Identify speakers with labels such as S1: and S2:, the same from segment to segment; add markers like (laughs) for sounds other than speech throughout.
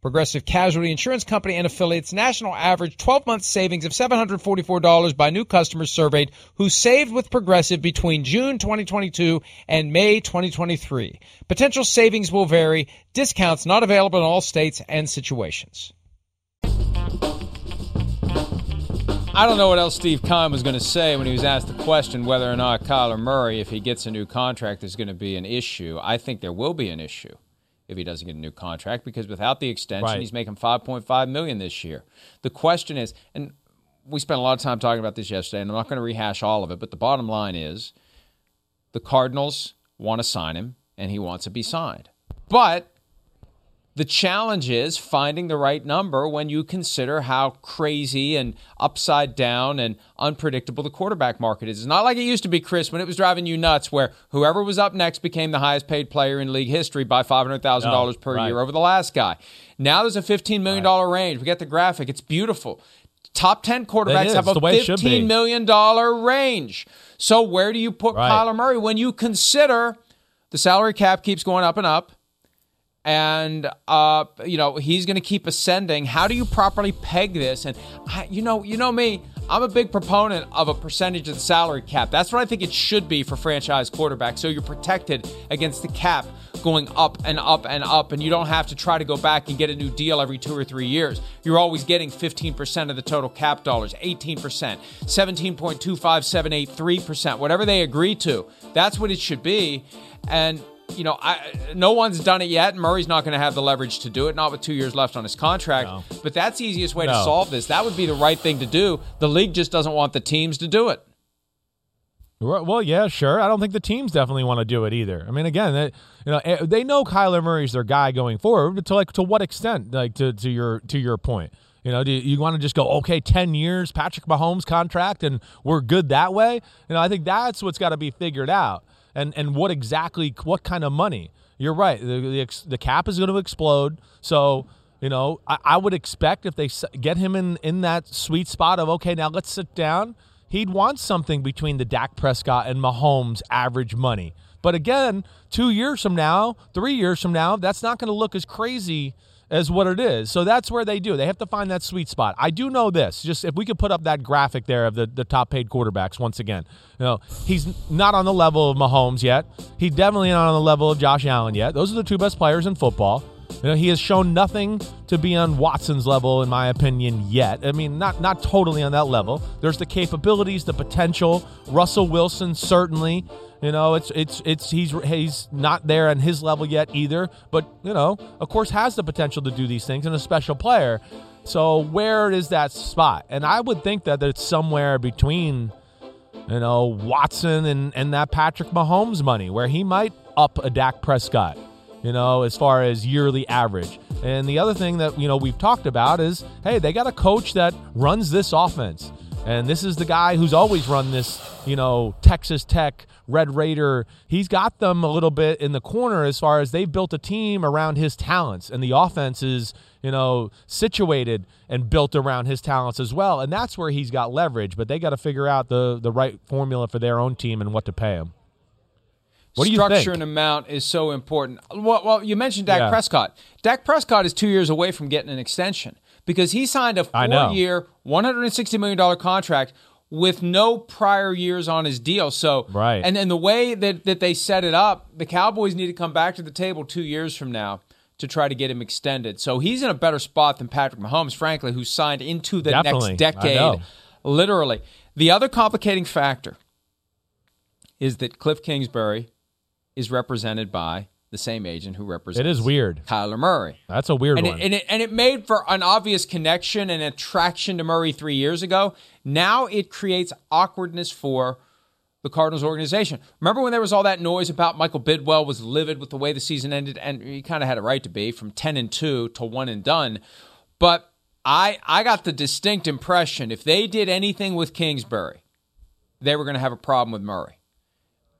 S1: Progressive Casualty Insurance Company and affiliates national average 12 month savings of $744 by new customers surveyed who saved with Progressive between June 2022 and May 2023. Potential savings will vary. Discounts not available in all states and situations. I don't know what else Steve Keim was going to say when he was asked the question whether or not Kyler Murray, if he gets a new contract, is going to be an issue. I think there will be an issue if he doesn't get a new contract because without the extension, right. he's making 5.5 million this year. The question is, and we spent a lot of time talking about this yesterday, and I'm not going to rehash all of it, but the bottom line is the Cardinals want to sign him, and he wants to be signed. But the challenge is finding the right number when you consider how crazy and upside down and unpredictable the quarterback market is. It's not like it used to be, Chris, when it was driving you nuts, where whoever was up next became the highest paid player in league history by $500,000 no, per right. year over the last guy. Now there's a $15 million right. range. We get the graphic, it's beautiful. Top 10 quarterbacks have a $15 million range. So where do you put right. Kyler Murray when you consider the salary cap keeps going up and up? And uh, you know he's going to keep ascending. How do you properly peg this? And I, you know, you know me, I'm a big proponent of a percentage of the salary cap. That's what I think it should be for franchise quarterbacks. So you're protected against the cap going up and up and up, and you don't have to try to go back and get a new deal every two or three years. You're always getting 15% of the total cap dollars, 18%, 17.25783%, whatever they agree to. That's what it should be. And you know, I, no one's done it yet. Murray's not going to have the leverage to do it, not with two years left on his contract. No. But that's the easiest way no. to solve this. That would be the right thing to do. The league just doesn't want the teams to do it.
S2: Well, yeah, sure. I don't think the teams definitely want to do it either. I mean, again, they, you know, eh, they know Kyler Murray's their guy going forward, but to like to what extent? Like to to your to your point. You know, do you, you want to just go, okay, 10 years, Patrick Mahomes contract, and we're good that way? You know, I think that's what's got to be figured out and and what exactly what kind of money. You're right. The the, the cap is going to explode. So you know, I, I would expect if they get him in in that sweet spot of okay, now let's sit down. He'd want something between the Dak Prescott and Mahomes average money. But again, two years from now, three years from now, that's not going to look as crazy as what it is. So that's where they do. They have to find that sweet spot. I do know this. Just if we could put up that graphic there of the, the top paid quarterbacks once again. You know, he's not on the level of Mahomes yet. He's definitely not on the level of Josh Allen yet. Those are the two best players in football. You know, he has shown nothing to be on Watson's level, in my opinion, yet. I mean, not not totally on that level. There's the capabilities, the potential. Russell Wilson certainly you know, it's it's it's he's he's not there on his level yet either, but you know, of course, has the potential to do these things and a special player. So where is that spot? And I would think that it's somewhere between, you know, Watson and and that Patrick Mahomes money, where he might up a Dak Prescott, you know, as far as yearly average. And the other thing that you know we've talked about is, hey, they got a coach that runs this offense. And this is the guy who's always run this, you know, Texas Tech Red Raider. He's got them a little bit in the corner as far as they've built a team around his talents, and the offense is, you know, situated and built around his talents as well. And that's where he's got leverage. But they got to figure out the the right formula for their own team and what to pay him. What do you
S1: structure
S2: think?
S1: and amount is so important. Well, well you mentioned Dak
S2: Yeah.
S1: Prescott. Dak Prescott is two years away from getting an extension because he signed a four-year, one hundred and sixty million dollar contract with no prior years on his deal. So,
S2: Right.
S1: and and the way that that they set it up, the Cowboys need to come back to the table two years from now. To try to get him extended. So he's in a better spot than Patrick Mahomes, frankly, who signed into the
S2: Definitely.
S1: Next decade. Literally. The other complicating factor is that Cliff Kingsbury is represented by the same agent who represents
S2: It is weird.
S1: Kyler Murray.
S2: That's a weird
S1: And
S2: one.
S1: it, and, it, and it made for an obvious connection and attraction to Murray three years ago. Now it creates awkwardness for the Cardinals organization. Remember when there was all that noise about Michael Bidwill was livid with the way the season ended, and he kind of had a right to be from ten and two to one and done. But I I got the distinct impression if they did anything with Kingsbury, they were going to have a problem with Murray.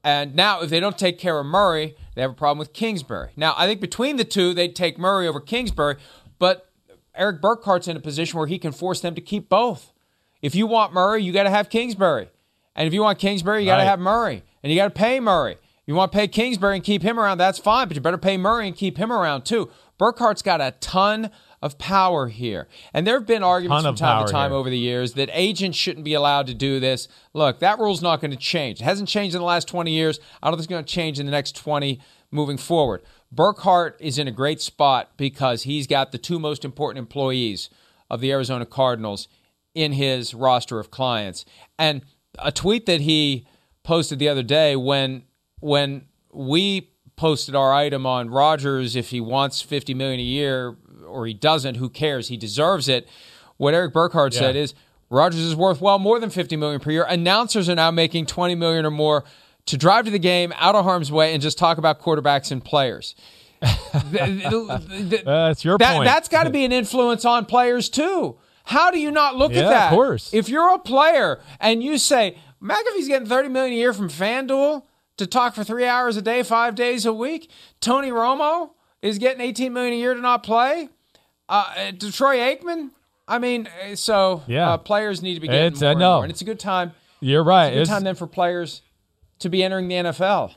S1: And now, if they don't take care of Murray, they have a problem with Kingsbury. Now, I think between the two, they'd take Murray over Kingsbury, but Erik Burkhardt's in a position where he can force them to keep both. If you want Murray, you got to have Kingsbury. And if you want Kingsbury, you got to
S2: Right.
S1: have Murray. And you got to pay Murray. You want to pay Kingsbury and keep him around, that's fine, but you better pay Murray and keep him around too. Burkhardt's got a ton of power here. And there have been arguments from time to time
S2: here.
S1: over the years that agents shouldn't be allowed to do this. Look, that rule's not going to change. It hasn't changed in the last 20 years. I don't think it's going to change in the next 20 moving forward. Burkhardt is in a great spot because he's got the two most important employees of the Arizona Cardinals in his roster of clients. And a tweet that he posted the other day when when we posted our item on Rodgers if he wants 50 million a year or he doesn't, who cares? He deserves it. What Erik Burkhardt said is Rodgers is worth well more than 50 million per year. Announcers are now making 20 million or more to drive to the game out of harm's way and just talk about quarterbacks and players. (laughs) The- the- the- uh,
S2: That's your
S1: that,
S2: point.
S1: That's got to (laughs) be an influence on players too. How do you not look
S2: Yeah,
S1: at that?
S2: of course.
S1: If you're a player and you say McAfee's getting 30 million a year from FanDuel to talk for three hours a day, five days a week, Tony Romo is getting 18 million a year to not play. Uh, Detroit Aikman. I mean, uh, so
S2: Yeah.
S1: uh, players need to be getting
S2: It's-
S1: more
S2: I
S1: and
S2: know.
S1: more, and it's a good time.
S2: You're right.
S1: It's a good
S2: It's-
S1: time then for players to be entering the NFL,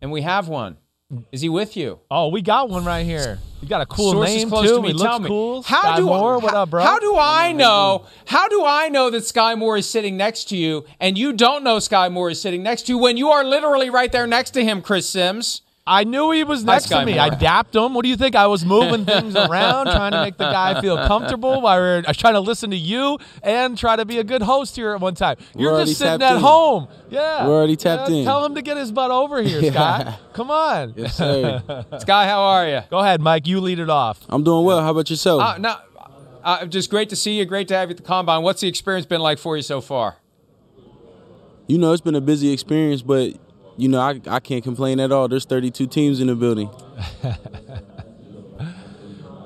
S1: and we have one. Is he with you?
S2: oh, we got one right here. You got a cool
S1: Sources
S2: name
S1: close
S2: too.
S1: to me
S2: he
S1: tell
S2: looks
S1: me.
S2: cool.
S1: How
S2: Skyy
S1: do
S2: Moore, what up, bro?
S1: How do I know? How do I know that Skyy Moore is sitting next to you, and you don't know Skyy Moore is sitting next to you when you are literally right there next to him, Chris Sims?
S2: I knew he was next
S1: Skyy
S2: to me.
S1: Moore.
S2: I dapped him. What do you think? I was moving (laughs) things around, trying to make the guy feel comfortable. While we were, I was trying to listen to you and try to be a good host here at one time. You're
S3: already
S2: just sitting at
S3: in.
S2: home. Yeah,
S3: We're already tapped
S2: Yeah,
S3: in.
S2: Tell him to get his butt over here, (laughs) Scott. Come on.
S3: Yes, sir. (laughs)
S1: Skyy, how are you?
S2: Go ahead, Mike. You lead it off.
S3: I'm doing well. How about yourself?
S1: Uh, no, uh, just great to see you. Great to have you at the combine. What's the experience been like for you so far?
S3: you know, it's been a busy experience, but you know, I, I can't complain at all. There's 32 teams in the building. (laughs)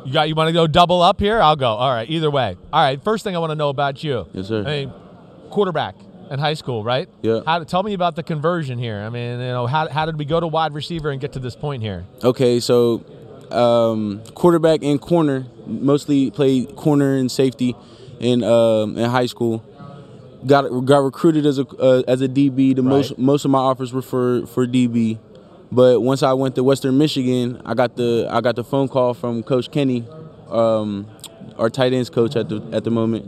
S2: You got. You want to go double up here? I'll go. All right. Either way. All right. First thing I want to know about you.
S3: Yes, sir.
S2: I mean, quarterback in high school, right?
S3: Yeah.
S2: How, tell me about the conversion here. I mean, you know, how, how did we go to wide receiver and get to this point here?
S3: Okay, so um, quarterback and corner, mostly played corner and safety in um, in high school. Got got recruited as a uh, as a DB. The most
S2: Right.
S3: most of my offers were for for DB, but once I went to Western Michigan, I got the I got the phone call from Coach Kenny, um, our tight ends coach at the at the moment.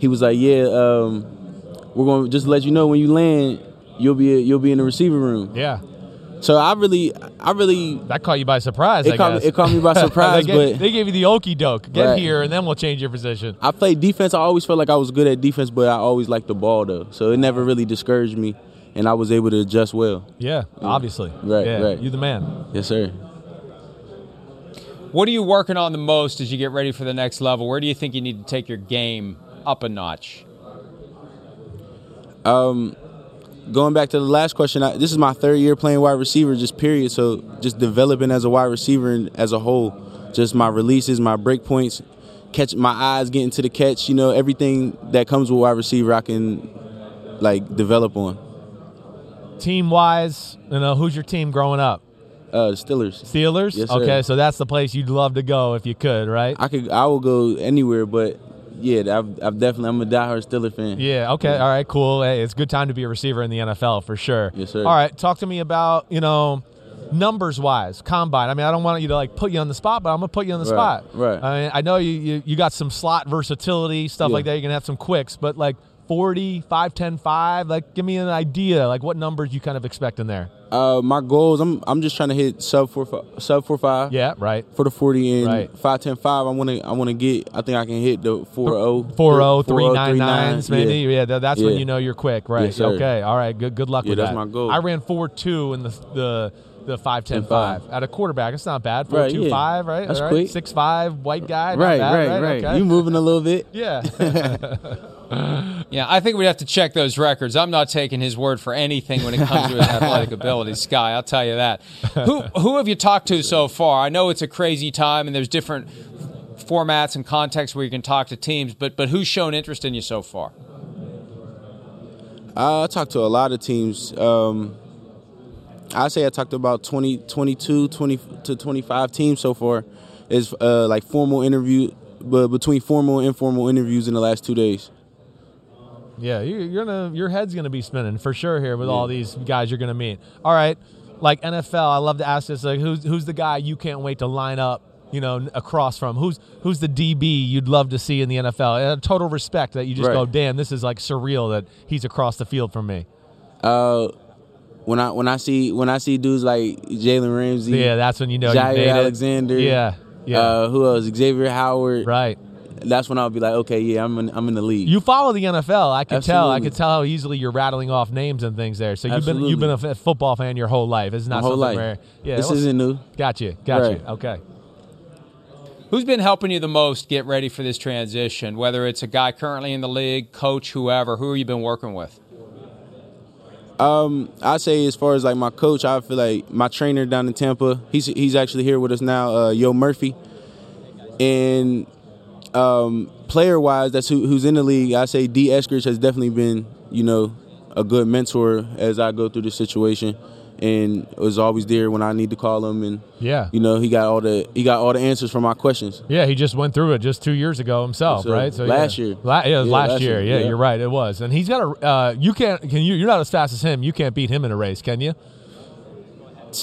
S3: He was like, "Yeah, um, we're going to just let you know when you land, you'll be you'll be in the receiver room."
S2: Yeah.
S3: So I really I really
S2: That caught you by surprise.
S3: It
S2: I
S3: caught me- it caught me by (laughs) surprise,
S2: they, gave,
S3: but-
S2: they gave you the okey doke. Get
S3: Right.
S2: here, and then we'll change your position.
S3: I played defense. I always felt like I was good at defense, but I always liked the ball though. So it never really discouraged me, and I was able to adjust well.
S2: Yeah, obviously.
S3: Right,
S2: yeah,
S3: right.
S2: You the man.
S3: Yes, sir.
S1: What are you working on the most as you get ready for the next level? Where do you think you need to take your game up a notch?
S3: Um, Going back to the last question, I, this is my third year playing wide receiver, just period. So just developing as a wide receiver and as a whole, just my releases, my break points, catch my eyes getting to the catch. You know, everything that comes with wide receiver, I can like develop on.
S2: Team wise, you know, who's your team growing up?
S3: Uh, Steelers.
S2: Steelers.
S3: Yes,
S2: okay, so that's the place you'd love to go if you could, right?
S3: I could I will go anywhere, but yeah, I've, I've definitely I'm a diehard Steeler fan.
S2: Yeah. Okay. All right. Cool. Hey, it's a good time to be a receiver in the NFL for sure.
S3: Yes, sir.
S2: All right. Talk to me about you know numbers wise combine. I mean, I don't want you to like put you on the spot, but I'm gonna put you on the
S3: Right,
S2: spot.
S3: right.
S2: I mean, I know you, you you got some slot versatility stuff
S3: Yeah.
S2: like that. You're gonna have some quicks, but like 40, 5, 10, 5. Like, give me an idea. Like, what numbers you kind of expect in there?
S3: Uh, my goals, I'm I'm just trying to hit sub four sub four five.
S2: Yeah. Right.
S3: For the forty and
S2: Right.
S3: five ten five, I want to I want to get. I think I can hit the four zero
S2: Four zero three
S3: 40,
S2: nine nines
S3: 39,
S2: maybe
S3: Yeah.
S2: yeah, tha- that's when you know you're quick right
S3: Yes,
S2: okay all right good good luck
S3: Yeah,
S2: with
S3: that's
S2: that
S3: my goal.
S2: I ran four two in the the the five ten
S3: 10-5.
S2: five at a quarterback it's not bad four
S3: Right,
S2: two
S3: yeah.
S2: five right
S3: That's
S2: right
S3: quick.
S2: six five white guy
S3: Right,
S2: bad,
S3: right,
S2: right,
S3: right.
S2: Okay.
S3: You moving a little bit. (laughs)
S2: yeah (laughs)
S1: Yeah, I think we'd have to check those records. I'm not taking his word for anything when it comes to his (laughs) athletic ability, Skyy. I'll tell you that. Who who have you talked to so far? I know it's a crazy time and there's different formats and contexts where you can talk to teams, but but who's shown interest in you so far?
S3: Uh, I talked to a lot of teams. Um, I say I talked to about 20, 22, 20 to 25 teams so far. Is uh, like formal interview, but between formal and informal interviews in the last two days.
S2: Yeah you, you're gonna your head's gonna be spinning for sure here with all these guys you're gonna meet all right like NFL I love to ask this like who's who's the guy you can't wait to line up you know across from who's who's the DB you'd love to see in the NFL and total respect that you just
S3: Right.
S2: go damn this is like surreal that he's across the field from me
S3: Uh, when I when I see when I see dudes like Jalen Ramsey,
S2: yeah that's when you know Jaire.
S3: Alexander,
S2: yeah yeah
S3: uh, who else? Xavier Howard.
S2: right
S3: That's when I'll be like, okay, yeah, I'm in, I'm in the league.
S2: you follow the NFL I could tell I
S3: Absolutely.
S2: could tell how easily you're rattling off names and things there so you've been you've been a f- football fan your whole life it's not
S3: My whole
S2: something
S3: life.
S2: where yeah
S3: this
S2: well,
S3: isn't new.
S2: got you got
S3: Right.
S2: you okay
S1: Who's been helping you the most get ready for this transition? Whether it's a guy currently in the league, coach, whoever, who have you been working with?
S3: Um, I say as far as like my coach, I feel like my trainer down in Tampa, he's he's actually here with us now, uh, Yo Murphy. And um, player wise, that's who, who's in the league. I say D. Eskridge has definitely been, you know, a good mentor as I go through the situation, and was always there when I need to call him. And
S2: Yeah.
S3: you know, he got all the he got all the answers for my questions.
S2: Yeah, he just went through it just two years ago himself,
S3: sir.
S2: right?
S3: Last
S2: yeah.
S3: year.
S2: La- yeah,
S3: Yeah,
S2: last,
S3: last
S2: year.
S3: year,
S2: Yeah,
S3: yeah.
S2: you're right. It was, and he's got a. Uh, you can't. Can you? You're not as fast as him. You can't beat him in a race, can you?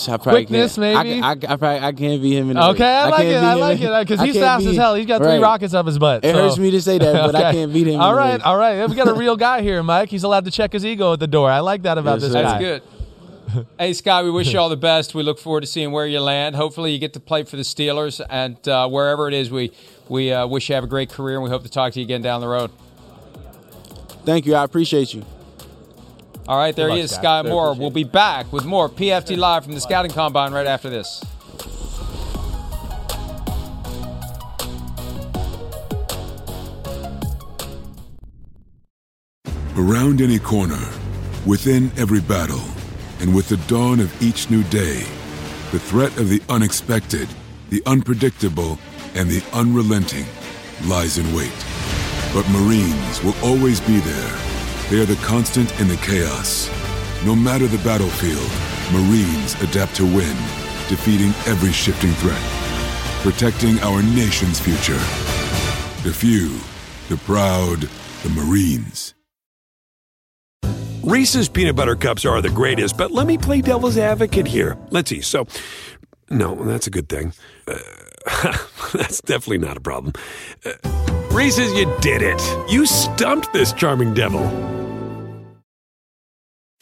S3: I probably
S2: Quickness,
S3: can't,
S2: maybe?
S3: I, I, probably I can't beat him in the
S2: Okay,
S3: race.
S2: I like
S3: can't
S2: it.
S3: beat
S2: I
S3: him
S2: like it because he's
S3: can't
S2: fast
S3: beat
S2: as hell. He's got three
S3: Right.
S2: rockets up his butt.
S3: It
S2: so-
S3: hurts me to say that, but I (laughs) can't beat him. in
S2: All
S3: the
S2: right,
S3: race.
S2: all right. We got a real guy here, Mike. He's allowed to check his ego at the door. I like that about
S3: Yes,
S2: this
S3: sir.
S2: guy.
S1: That's good. (laughs) hey, Scott, we wish you all the best. We look forward to seeing where you land. Hopefully, you get to play for the Steelers, and uh, wherever it is, we we uh, wish you have a great career, and we hope to talk to you again down the road.
S3: Thank you. I appreciate you.
S1: All right, there
S2: Good
S1: he is,
S2: Scott.
S3: Skyy
S1: Moore. We'll be back with more PFT Live from the Scouting Combine right after this.
S4: Around any corner, within every battle, and with the dawn of each new day, the threat of the unexpected, the unpredictable, and the unrelenting lies in wait. But Marines will always be there. They are the constant in the chaos. No matter the battlefield, Marines adapt to win, defeating every shifting threat, protecting our nation's future. The few, the proud, the Marines.
S5: Reese's peanut butter cups are the greatest, but let me play devil's advocate here. Let's see. So, no, that's a good thing. Uh, (laughs) that's definitely not a problem. Uh, Reese's, you did it. You stumped this charming devil.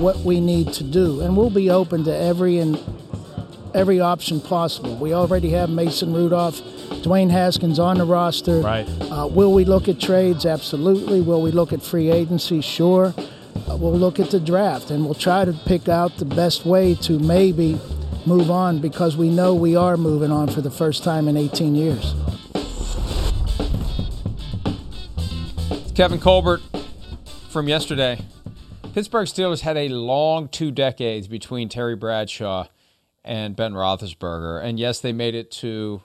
S6: what we need to do, and we'll be open to every and every option possible. We already have Mason Rudolph, Dwayne Haskins on the roster.
S2: Right.
S6: Uh, will we look at trades? Absolutely. Will we look at free agency? Sure. Uh, we'll look at the draft, and we'll try to pick out the best way to maybe move on because we know we are moving on for the first time in 18 years.
S1: Kevin Colbert from yesterday. Pittsburgh Steelers had a long two decades between Terry Bradshaw and Ben Roethlisberger. And yes, they made it to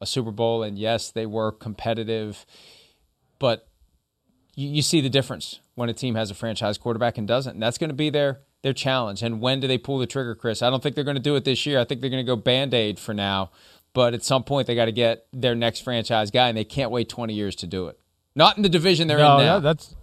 S1: a Super Bowl, and yes, they were competitive. But you, you see the difference when a team has a franchise quarterback and doesn't. And that's going to be their their challenge. And when do they pull the trigger, Chris? I don't think they're going to do it this year. I think they're going to go band aid for now. But at some point, they got to get their next franchise guy, and they can't wait 20 years to do it. Not in the division they're
S2: no,
S1: in now.
S2: that- that's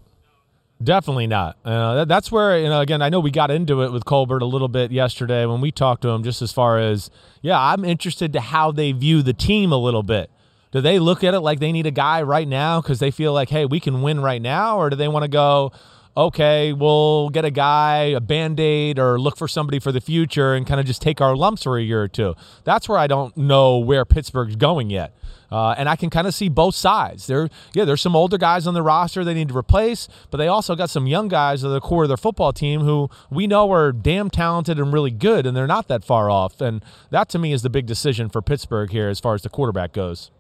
S2: definitely not. Uh, that, that's where you know. Again, I know we got into it with Colbert a little bit yesterday when we talked to him, just as far as yeah, I'm interested to how they view the team a little bit. Do they look at it like they need a guy right now because they feel like, hey, we can win right now, or do they want to go? Okay, we'll get a guy, a band aid, or look for somebody for the future and kind of just take our lumps for a year or two. That's where I don't know where Pittsburgh's going yet. Uh, and I can kind of see both sides. There, yeah, there's some older guys on the roster they need to replace, but they also got some young guys at the core of their football team who we know are damn talented and really good, and they're not that far off. And that to me is the big decision for Pittsburgh here as far as the quarterback goes.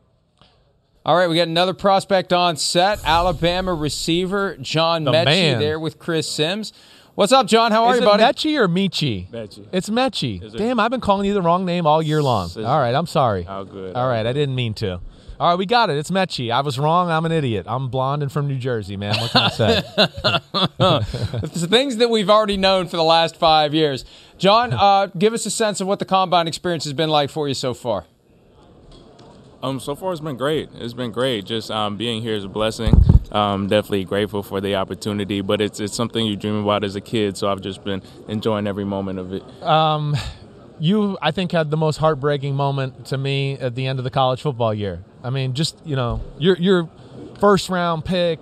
S1: All right, we got another prospect on set. Alabama receiver John
S2: The
S1: Metchie
S2: man.
S1: there with Chris Sims. What's up, John? How are
S2: is
S1: you,
S2: it
S1: buddy?
S2: Metchie or Michi?
S7: Metchie.
S2: It's
S7: Metchie. It-
S2: Damn, I've been calling you the wrong name all year long.
S7: Is
S2: All right, I'm sorry.
S7: Oh, good.
S2: All right, I didn't mean to. All right, we got it. It's Metchie. I was wrong. I'm an idiot. I'm blonde and from New Jersey, man. What can I say? (laughs)
S1: It's the things that we've already known for the last five years. John, uh, give us a sense of what the combine experience has been like for you so far.
S7: Um, so far it's been great. It's been great. Just um, being here is a blessing. Um, definitely grateful for the opportunity, but it's it's something you dream about as a kid. So I've just been enjoying every moment of it.
S2: Um, you, I think, had the most heartbreaking moment to me at the end of the college football year. I mean, just you know, your your first round pick,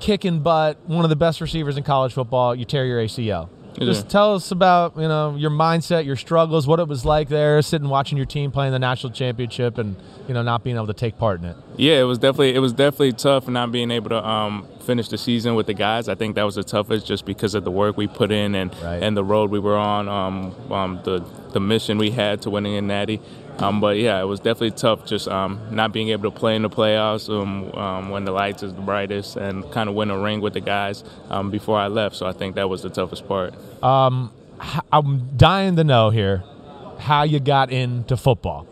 S2: kicking butt, one of the best receivers in college football. You tear your ACL. Just tell us about you know your mindset, your struggles, what it was like there, sitting watching your team playing the national championship, and you know not being able to take part in it.
S7: Yeah, it was definitely it was definitely tough not being able to um, finish the season with the guys. I think that was the toughest just because of the work we put in and
S2: Right.
S7: and the road we were on, um, um, the the mission we had to winning a natty. Um, but yeah, it was definitely tough just um, not being able to play in the playoffs um, um, when the lights is the brightest and kind of win a ring with the guys um, before I left. So I think that was the toughest part.
S2: I'm dying to know here how you got into football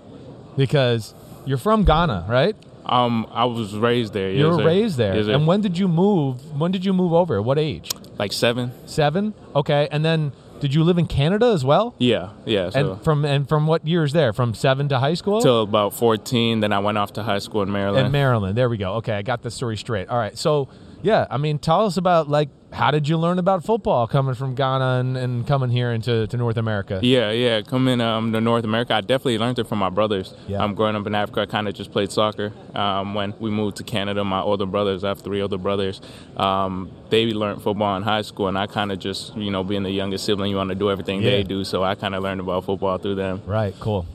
S2: because you're from Ghana, right?
S7: Um, I was raised there.
S2: You
S7: yes,
S2: were
S7: sir.
S2: raised there.
S7: Yes,
S2: and when did you move? When did you move over? What age?
S7: like seven?
S2: Seven. Okay. And then did you live in Canada as well?
S7: Yeah, yeah. So.
S2: And from and from what years there? From seven to high school?
S7: Till about 14, then I went off to high school in Maryland.
S2: in Maryland. There we go. Okay, I got the story straight. All right. So yeah, I mean, tell us about like how did you learn about football coming from Ghana and, and coming here into to North America?
S7: Yeah, yeah. Coming um, to North America, I definitely learned it from my brothers.
S2: Yeah.
S7: Um, growing up in Africa, I kind of just played soccer. Um, when we moved to Canada, my older brothers, I have three older brothers, um, they learned football in high school, and I kind of just, you know, being the youngest sibling, you want to do everything
S2: Yeah.
S7: they do, so I kind of learned about football through them.
S2: Right. Cool.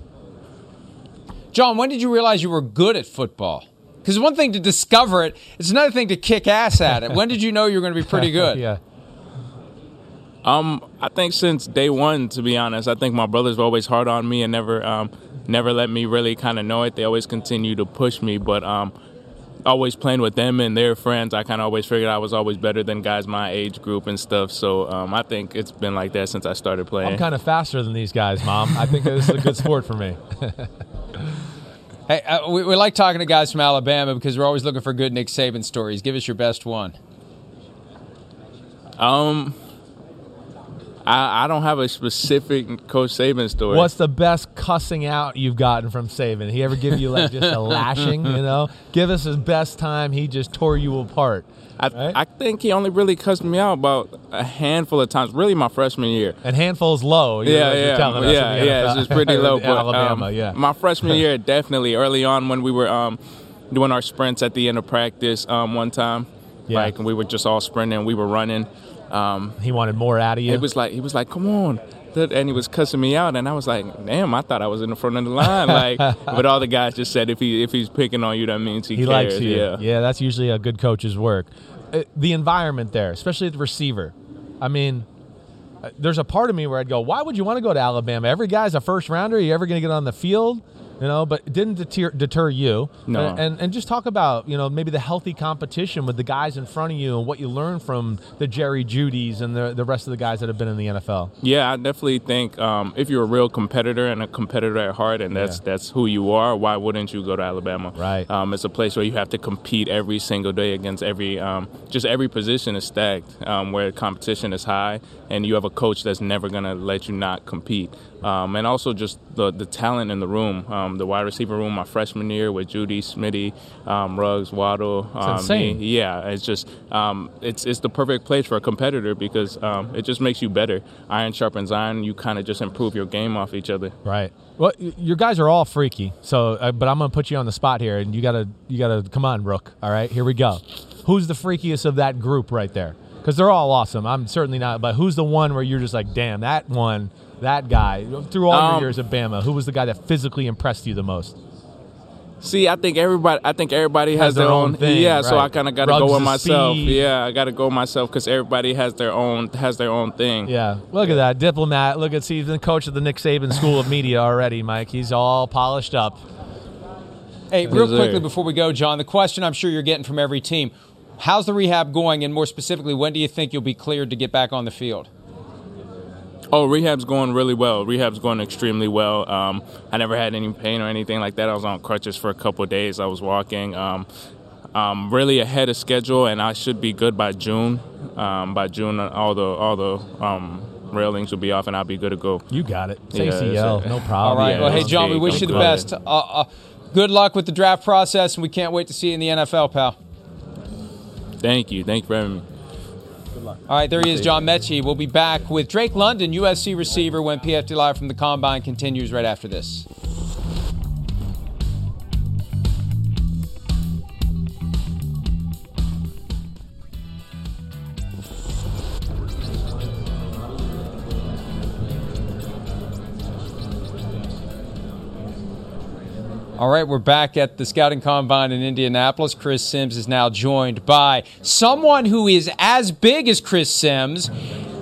S1: John, when did you realize you were good at football? Because one thing to discover it, it's another thing to kick ass at it. When did you know you were going to be pretty good? (laughs)
S2: yeah.
S7: Um, I think since day one, to be honest, I think my brothers were always hard on me and never, um, never let me really kind of know it. They always continue to push me, but um, always playing with them and their friends, I kind of always figured I was always better than guys my age group and stuff. So um, I think it's been like that since I started playing.
S2: I'm kind of faster than these guys, Mom. I think this is a good sport for me. (laughs)
S1: Hey, uh, we, we like talking to guys from Alabama because we're always looking for good Nick Saban stories. Give us your best one.
S7: Um, I, I don't have a specific Coach Saban story.
S2: What's the best cussing out you've gotten from Saban? He ever give you like just a (laughs) lashing? You know, give us his best time. He just tore you apart.
S7: I,
S2: right?
S7: I think he only really cussed me out about a handful of times, really my freshman year.
S2: And handfuls low.
S7: Yeah,
S2: you're
S7: yeah,
S2: us
S7: yeah, yeah. It's just pretty (laughs) low. but,
S2: Alabama,
S7: um,
S2: yeah.
S7: My freshman (laughs) year, definitely early on when we were um, doing our sprints at the end of practice um, one time,
S2: Yeah.
S7: like we were just all sprinting, we were running. Um,
S2: he wanted more out of you.
S7: it was like he was like, "Come on." And he was cussing me out, and I was like, "Damn! I thought I was in the front of the line." Like, (laughs) but all the guys just said, "If he if he's picking on you, that means he,
S2: he
S7: cares."
S2: likes you.
S7: Yeah.
S2: that's usually a good coach's work. Uh, the environment there, especially at the receiver. I mean, uh, there's a part of me where I'd go, why would you want to go to Alabama? Every guy's a first rounder. Are you ever going to get on the field? You know, but it didn't deter, deter you.
S7: No.
S2: And, and and just talk about you know maybe the healthy competition with the guys in front of you and what you learned from the Jerry Jeudys and the the rest of the guys that have been in the NFL.
S7: Yeah, I definitely think um, if you're a real competitor and a competitor at heart, and that's
S2: Yeah.
S7: that's who you are, why wouldn't you go to Alabama?
S2: Right.
S7: Um, it's a place where you have to compete every single day against every um, just every position is stacked, um, where competition is high, and you have a coach that's never gonna let you not compete. Um, and also just the the talent in the room, um, the wide receiver room. My freshman year with Jeudy, Smitty, um, Ruggs, Waddle. Um,
S2: insane.
S7: me. Yeah, it's just um, it's it's the perfect place for a competitor because um, it just makes you better. Iron sharpens iron. You kind of just improve your game off each other.
S2: Right. Well, your guys are all freaky. So, uh, but I'm gonna put you on the spot here, and you gotta you gotta come on, Rook. All right, here we go. Who's the freakiest of that group right there? Because they're all awesome. I'm certainly not, but who's the one where you're just like, damn, that one, that guy. Through all your
S7: Um,
S2: years at Bama, who was the guy that physically impressed you the most?
S7: See, I think everybody. I think everybody has, their, own.
S2: thing,
S7: yeah, so. I kind of got to go with myself.
S2: speed.
S7: Yeah, I got to go with myself because everybody has their own has their own thing.
S2: Yeah, look at that diplomat. Look at see, he's the coach of the Nick Saban School of Media already, Mike. He's all polished up.
S1: Hey, real
S7: Yes,
S1: quickly before we go, John, the question I'm sure you're getting from every team: How's the rehab going, and more specifically, when do you think you'll be cleared to get back on the field?
S7: Oh, rehab's going really well. Rehab's going extremely well. Um, I never had any pain or anything like that. I was on crutches for a couple of days. I was walking. Um, um, really ahead of schedule, and I should be good by June. Um, by June, all the all the um, railings will be off, and I'll be good to go.
S2: You got it. It's
S7: Yeah,
S2: ACL,
S7: it's
S2: no problem.
S1: All right.
S7: yeah,
S1: well, hey, John, we wish
S7: I'm
S1: you the
S7: good.
S1: best. Uh, uh, good luck with the draft process, and we can't wait to see you in the NFL, pal.
S7: Thank you. Thank you for having me.
S1: All right, there he is, John Metchie. We'll be back with Drake London, USC receiver, when PFT Live from the Combine continues right after this. All right, we're back at the Scouting Combine in Indianapolis. Chris Sims is now joined by someone who is as big as Chris Sims.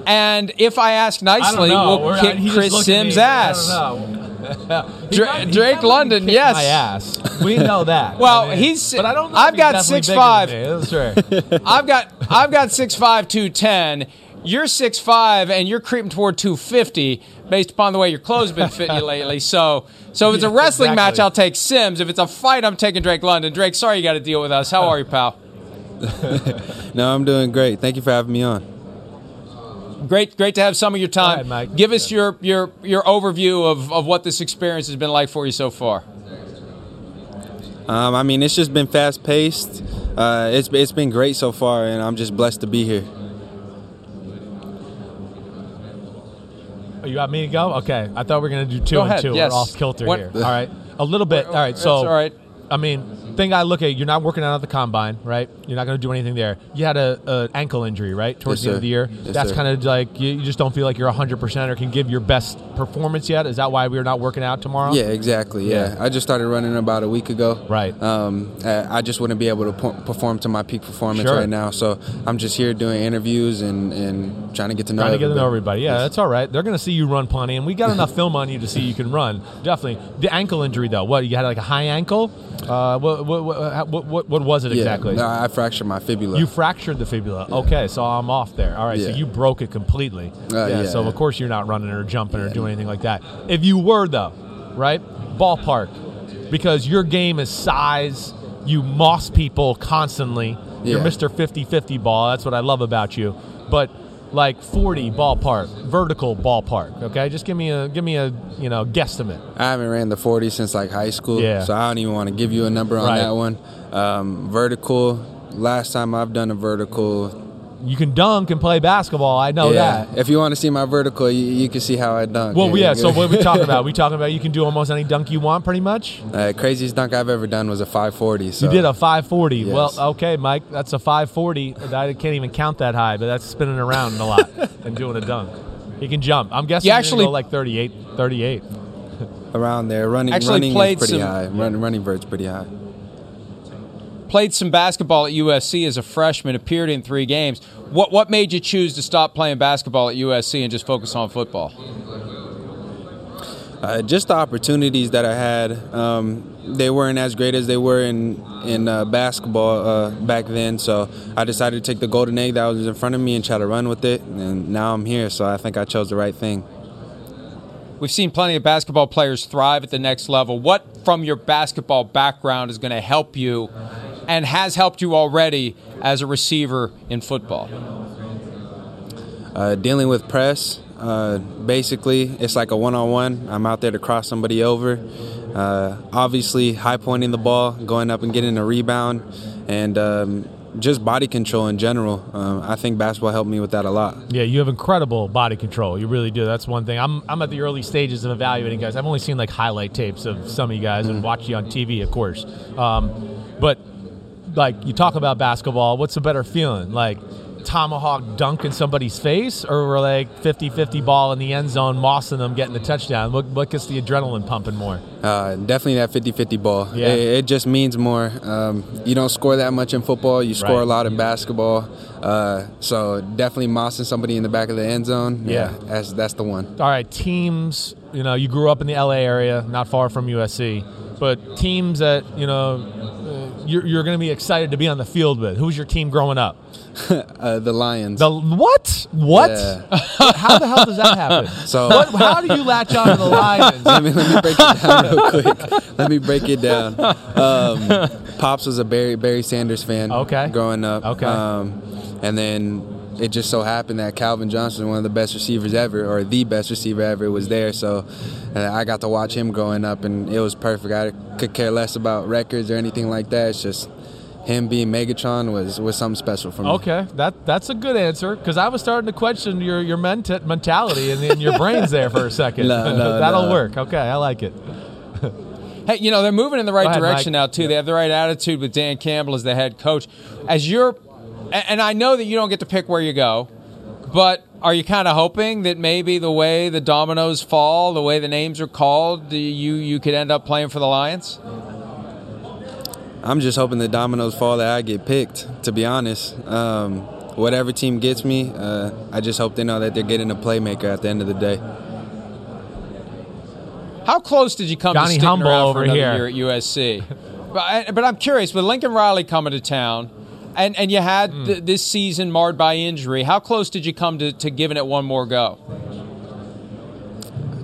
S1: And if I ask nicely, we'll kick Chris Sims' ass. (laughs) Dra- Drake London, yes.
S2: My ass. We know that. (laughs)
S1: Well,
S2: I mean,
S1: he's-
S2: But I don't. Know
S1: I've got
S2: six
S1: 6'5".
S2: bigger than me. That's right. (laughs)
S1: I've got I've got 6'5", 210. You're six five, and you're creeping toward 250 based upon the way your clothes have been fitting you lately. So so if it's a (laughs) wrestling
S2: exactly.
S1: match, I'll take Sims. If it's a fight, I'm taking Drake London. Drake, sorry you got to deal with us. How are you, pal? (laughs)
S8: No, I'm doing great. Thank you for having me on.
S1: Great, great to have some of your time.
S2: ahead, Mike.
S1: Give us your your your overview of, of what this experience has been like for you so far.
S8: Um, I mean, it's just been fast paced. Uh, it's it's been great so far, and I'm just blessed to be here.
S2: You got me to go? Okay. I thought we were going to do two
S1: Go
S2: and
S1: ahead,
S2: two.
S1: yes.
S2: We're off kilter
S1: What-
S2: here. All right. A little bit. (laughs) All right. So,
S1: That's all right.
S2: I mean, thing I look at, you're not working out at the combine, right? You're not going to do anything there. You had a, a ankle injury, right, towards
S8: Yes,
S2: the end
S8: sir.
S2: of the year.
S8: Yes,
S2: That's kind of like you, you just don't feel like you're 100 percent or can give your best performance yet. Is that why we're not working out tomorrow?
S8: Yeah, exactly. Yeah.
S2: Yeah.
S8: I just started running about a week ago.
S2: Right.
S8: Um, I just wouldn't be able to perform to my peak performance
S2: Sure.
S8: right now, so I'm just here doing interviews and, and trying to get to know
S2: Trying to get to know
S8: everybody.
S2: everybody. Yeah, that's all right. They're going to see you run plenty, and we got enough film on you to see you can run. Definitely. The ankle injury, though. What you had like a high ankle? Uh, what, what, what, what, what, what was it
S8: Yeah,
S2: exactly?
S8: no, I fractured my fibula.
S2: You fractured the fibula. Okay, so I'm off there. All right, so you broke it completely.
S8: Uh, yeah,
S2: So
S8: yeah.
S2: of course you're not running or jumping or doing anything like that. If you were though, right? Ballpark, because your game is size. You moss people constantly. You're Mr. 50-50 ball. That's what I love about you. But like 40 ballpark, vertical ballpark. Okay, just give me a give me a you know guesstimate.
S8: I haven't ran the 40 since like high school,
S2: Yeah.
S8: so I don't even want to give you a number on
S2: Right.
S8: that one. Um, vertical. Last time I've done a vertical,
S2: You can dunk and play basketball. I know
S8: yeah.
S2: that.
S8: If you want to see my vertical, you, you can see how I dunk.
S2: Well, yeah. So what are we talking about? (laughs) We talking about you can do almost any dunk you want, pretty much.
S8: Uh, craziest dunk I've ever done was a 540. So
S2: You did a 540.
S8: Yes.
S2: Well, okay, Mike, that's a 540. I can't even count that high, but that's spinning around a lot (laughs) and doing a dunk. He can jump. I'm guessing
S1: You
S2: you
S1: actually-
S2: go like 38, 38.
S8: around there. Running,
S1: Actually
S8: running
S1: played
S8: is pretty
S1: some-
S8: high. Run, running vert's pretty high.
S1: Played some basketball at USC as a freshman. Appeared in three games. What what made you choose to stop playing basketball at USC and just focus on football?
S8: Uh, just the opportunities that I had, um, they weren't as great as they were in in uh, basketball uh, back then. So I decided to take the golden egg that was in front of me and try to run with it. And now I'm here, so I think I chose the right thing.
S1: We've seen plenty of basketball players thrive at the next level. What from your basketball background is going to help you and has helped you already as a receiver in football?
S8: Uh, dealing with press, uh, basically, it's like a one-on-one. I'm out there to cross somebody over. Uh, obviously, high pointing the ball, going up and getting a rebound, and um, just body control in general. Um, I think basketball helped me with that a lot.
S2: Yeah, you have incredible body control. You really do. That's one thing. I'm, I'm at the early stages of evaluating guys. I've only seen like highlight tapes of some of you guys and watched you on TV, of course. Um, but like you talk about basketball, what's a better feeling? Like tomahawk dunk in somebody's face or we're like 50-50 ball in the end zone mossing them getting the touchdown? What, what gets the adrenaline pumping more?
S8: Uh, definitely that 50-50 ball.
S2: Yeah.
S8: it, it just means more. Um, you don't score that much in football. You score
S2: Right.
S8: a lot in basketball. Uh, so definitely mossing somebody in the back of the end zone.
S2: Yeah.
S8: that's, that's the one.
S2: All right teams you know you grew up in the la area not far from usc but teams that you know uh, you're, you're going to be excited to be on the field with who's your team growing up (laughs)
S8: uh, the lions
S2: the what what
S8: Yeah. (laughs)
S2: how the hell does that happen (laughs)
S8: So-
S2: what, how do you latch on to the lions
S8: let me let me break it down real quick. Let me break it down. Um, Pops was a Barry Barry Sanders fan.
S2: Okay.
S8: Growing up.
S2: Okay.
S8: Um, and then it just so happened that Calvin Johnson, one of the best receivers ever, or the best receiver ever, was there. So uh, I got to watch him growing up, and it was perfect. I could care less about records or anything like that. It's just him being Megatron was was something special for me.
S2: Okay, that that's a good answer because I was starting to question your your ment- mentality and, and your brains there for a second. (laughs)
S8: No, no, (laughs)
S2: That'll
S8: no.
S2: work. Okay, I like it.
S1: Hey, you know, they're moving in the right
S2: ahead,
S1: direction
S2: Mike.
S1: now, too. They have the right attitude with Dan Campbell as the head coach. As you're, a- and I know that you don't get to pick where you go, but are you kind of hoping that maybe the way the dominoes fall, the way the names are called, you, you could end up playing for the Lions?
S8: I'm just hoping the dominoes fall that I get picked. To be honest, um, whatever team gets me, uh, I just hope they know that they're getting a playmaker at the end of the day.
S1: How close did you come
S2: Johnny
S1: to sticking
S2: Humble
S1: around
S2: over
S1: for another
S2: here.
S1: year at USC? but, I, but I'm curious, with Lincoln Riley coming to town, and, and you had
S2: Hmm.
S1: th- this season marred by injury, how close did you come to, to giving it one more go?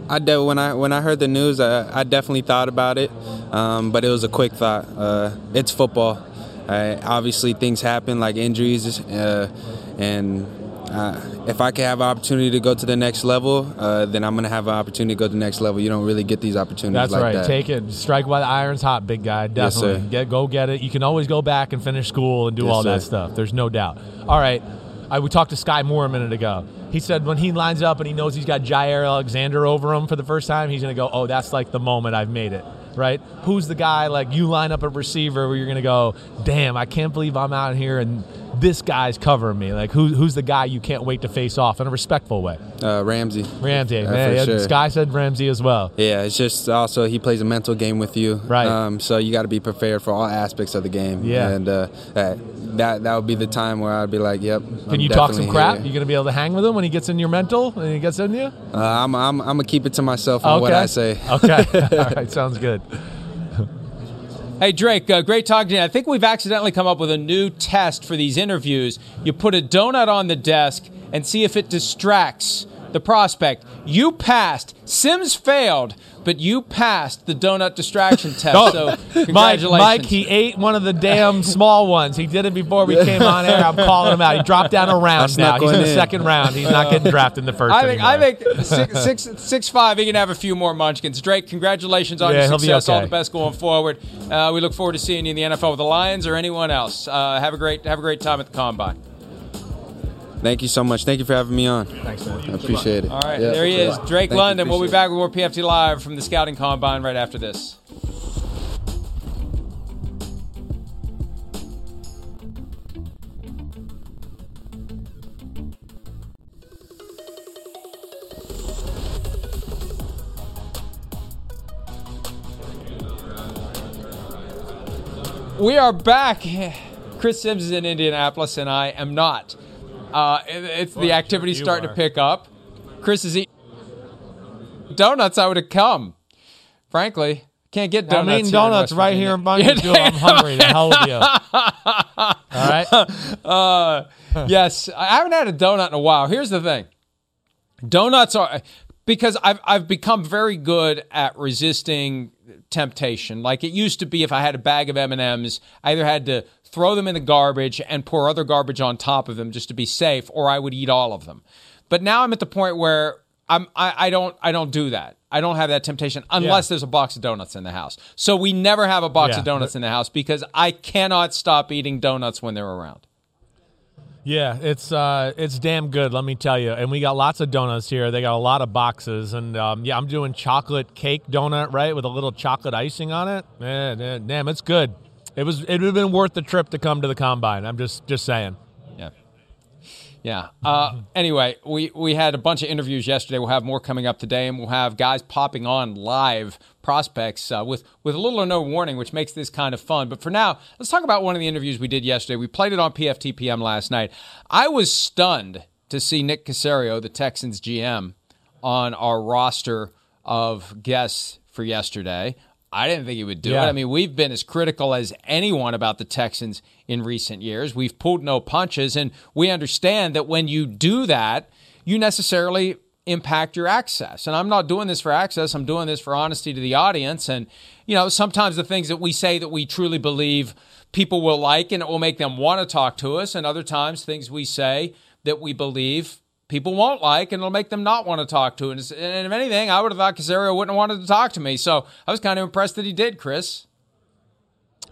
S8: I de- when I when I heard the news, I, I definitely thought about it, um, but it was a quick thought. Uh, it's football. Uh, obviously, things happen like injuries, uh, and uh, if I can have an opportunity to go to the next level, uh, then I'm gonna have an opportunity to go to the next level. You don't really get these opportunities
S2: That's
S8: like
S2: right.
S8: that.
S2: Take it. Strike while the iron's hot, big guy.
S8: Yes,
S2: Definitely.
S8: sir.
S2: Get go get it. You can always go back and finish school and do
S8: Yes,
S2: all that
S8: sir.
S2: stuff. There's no doubt. All right. I, we talked to Skyy Moore a minute ago. He said when he lines up and he knows he's got Jaire Alexander over him for the first time, he's going to go, "Oh, that's like the moment I've made it." Right? Who's the guy like you line up a receiver where you're going to go, "Damn, I can't believe I'm out here and this guy's covering me." Like who, who's the guy you can't wait to face off in a respectful way?
S8: Uh, Ramsey.
S2: Ramsey.
S8: Uh,
S2: man, yeah,
S8: sure.
S2: Skyy said Ramsey as well.
S8: Yeah, it's just also he plays a mental game with you,
S2: Right.
S8: Um, so you got to be prepared for all aspects of the game.
S2: Yeah.
S8: and uh, that that would be the time where I'd be like, "Yep."
S2: Can you talk some crap? You gonna be able to hang with him when he gets in your mental and he gets in you?
S8: Uh, I'm, I'm I'm gonna keep it to myself on what I say.
S2: Okay. (laughs) (laughs) All right. Sounds good.
S1: Hey, Drake, uh, great talking to you. I think we've accidentally come up with a new test for these interviews. You put a donut on the desk and see if it distracts the prospect. You passed. Sims failed, but you passed the donut distraction (laughs) test.
S2: Oh,
S1: so,
S2: Mike,
S1: congratulations.
S2: Mike, he ate one of the damn small ones. He did it before we came on air. I'm calling him out. He dropped down a round
S8: That's
S2: now. He's in
S8: going
S2: the second round. He's not getting drafted in the first.
S1: I think I
S2: anymore.
S1: think six, six, six five. He can have a few more munchkins. Drake, congratulations on
S2: Yeah,
S1: your
S2: he'll be
S1: success. All the best going forward. Uh, we look forward to seeing you in the NFL with the Lions or anyone else. Uh, have a great have a great time at the combine.
S8: Thank you so much. Thank you for having me on.
S2: Thanks, man.
S8: I appreciate it.
S1: All right,
S8: Yeah,
S1: there he is. Drake
S8: Thank
S1: London. We'll be back with more PFT Live from the Scouting Combine right after this. We are back. Chris Sims is in Indianapolis, and I am not. Uh, it- it's the activity's starting to pick up. Chris is eating. donuts, I would have come. Frankly, can't get donuts.
S2: I'm eating donuts
S1: West
S2: right here in Bunker. I'm (laughs) hungry. The hell with you. (laughs) All right.
S1: Uh, yes, I haven't had a donut in a while. Here's the thing: donuts are because I've I've become very good at resisting temptation. Like it used to be, if I had a bag of M and M's, I either had to throw them in the garbage and pour other garbage on top of them just to be safe, or I would eat all of them. But now I'm at the point where I'm I, I don't I don't do that. I don't have that temptation unless there's a box of donuts in the house. So we never have a box
S2: Yeah.
S1: of donuts in the house because I cannot stop eating donuts when they're around.
S2: Yeah, it's uh, it's damn good. Let me tell you. And we got lots of donuts here. They got a lot of boxes, and um, yeah, I'm doing chocolate cake donut right with a little chocolate icing on it. Yeah, yeah, damn, it's good. It was. It would have been worth the trip to come to the combine. I'm just just saying.
S1: Yeah. Yeah. Uh, anyway, we, we had a bunch of interviews yesterday. We'll have more coming up today, and we'll have guys popping on live prospects uh, with, with little or no warning, which makes this kind of fun. But for now, let's talk about one of the interviews we did yesterday. We played it on PFTPM last night. I was stunned to see Nick Caserio, the Texans GM, on our roster of guests for yesterday. I didn't think he would do
S2: Yeah.
S1: it. I mean, we've been as critical as anyone about the Texans in recent years. We've pulled no punches, and we understand that when you do that, you necessarily impact your access. And I'm not doing this for access, I'm doing this for honesty to the audience. And, you know, sometimes the things that we say that we truly believe people will like and it will make them want to talk to us, and other times things we say that we believe people won't like and it'll make them not want to talk to. And if anything, I would have thought Caserio wouldn't have wanted to talk to me. So I was kind of impressed that he did, Chris.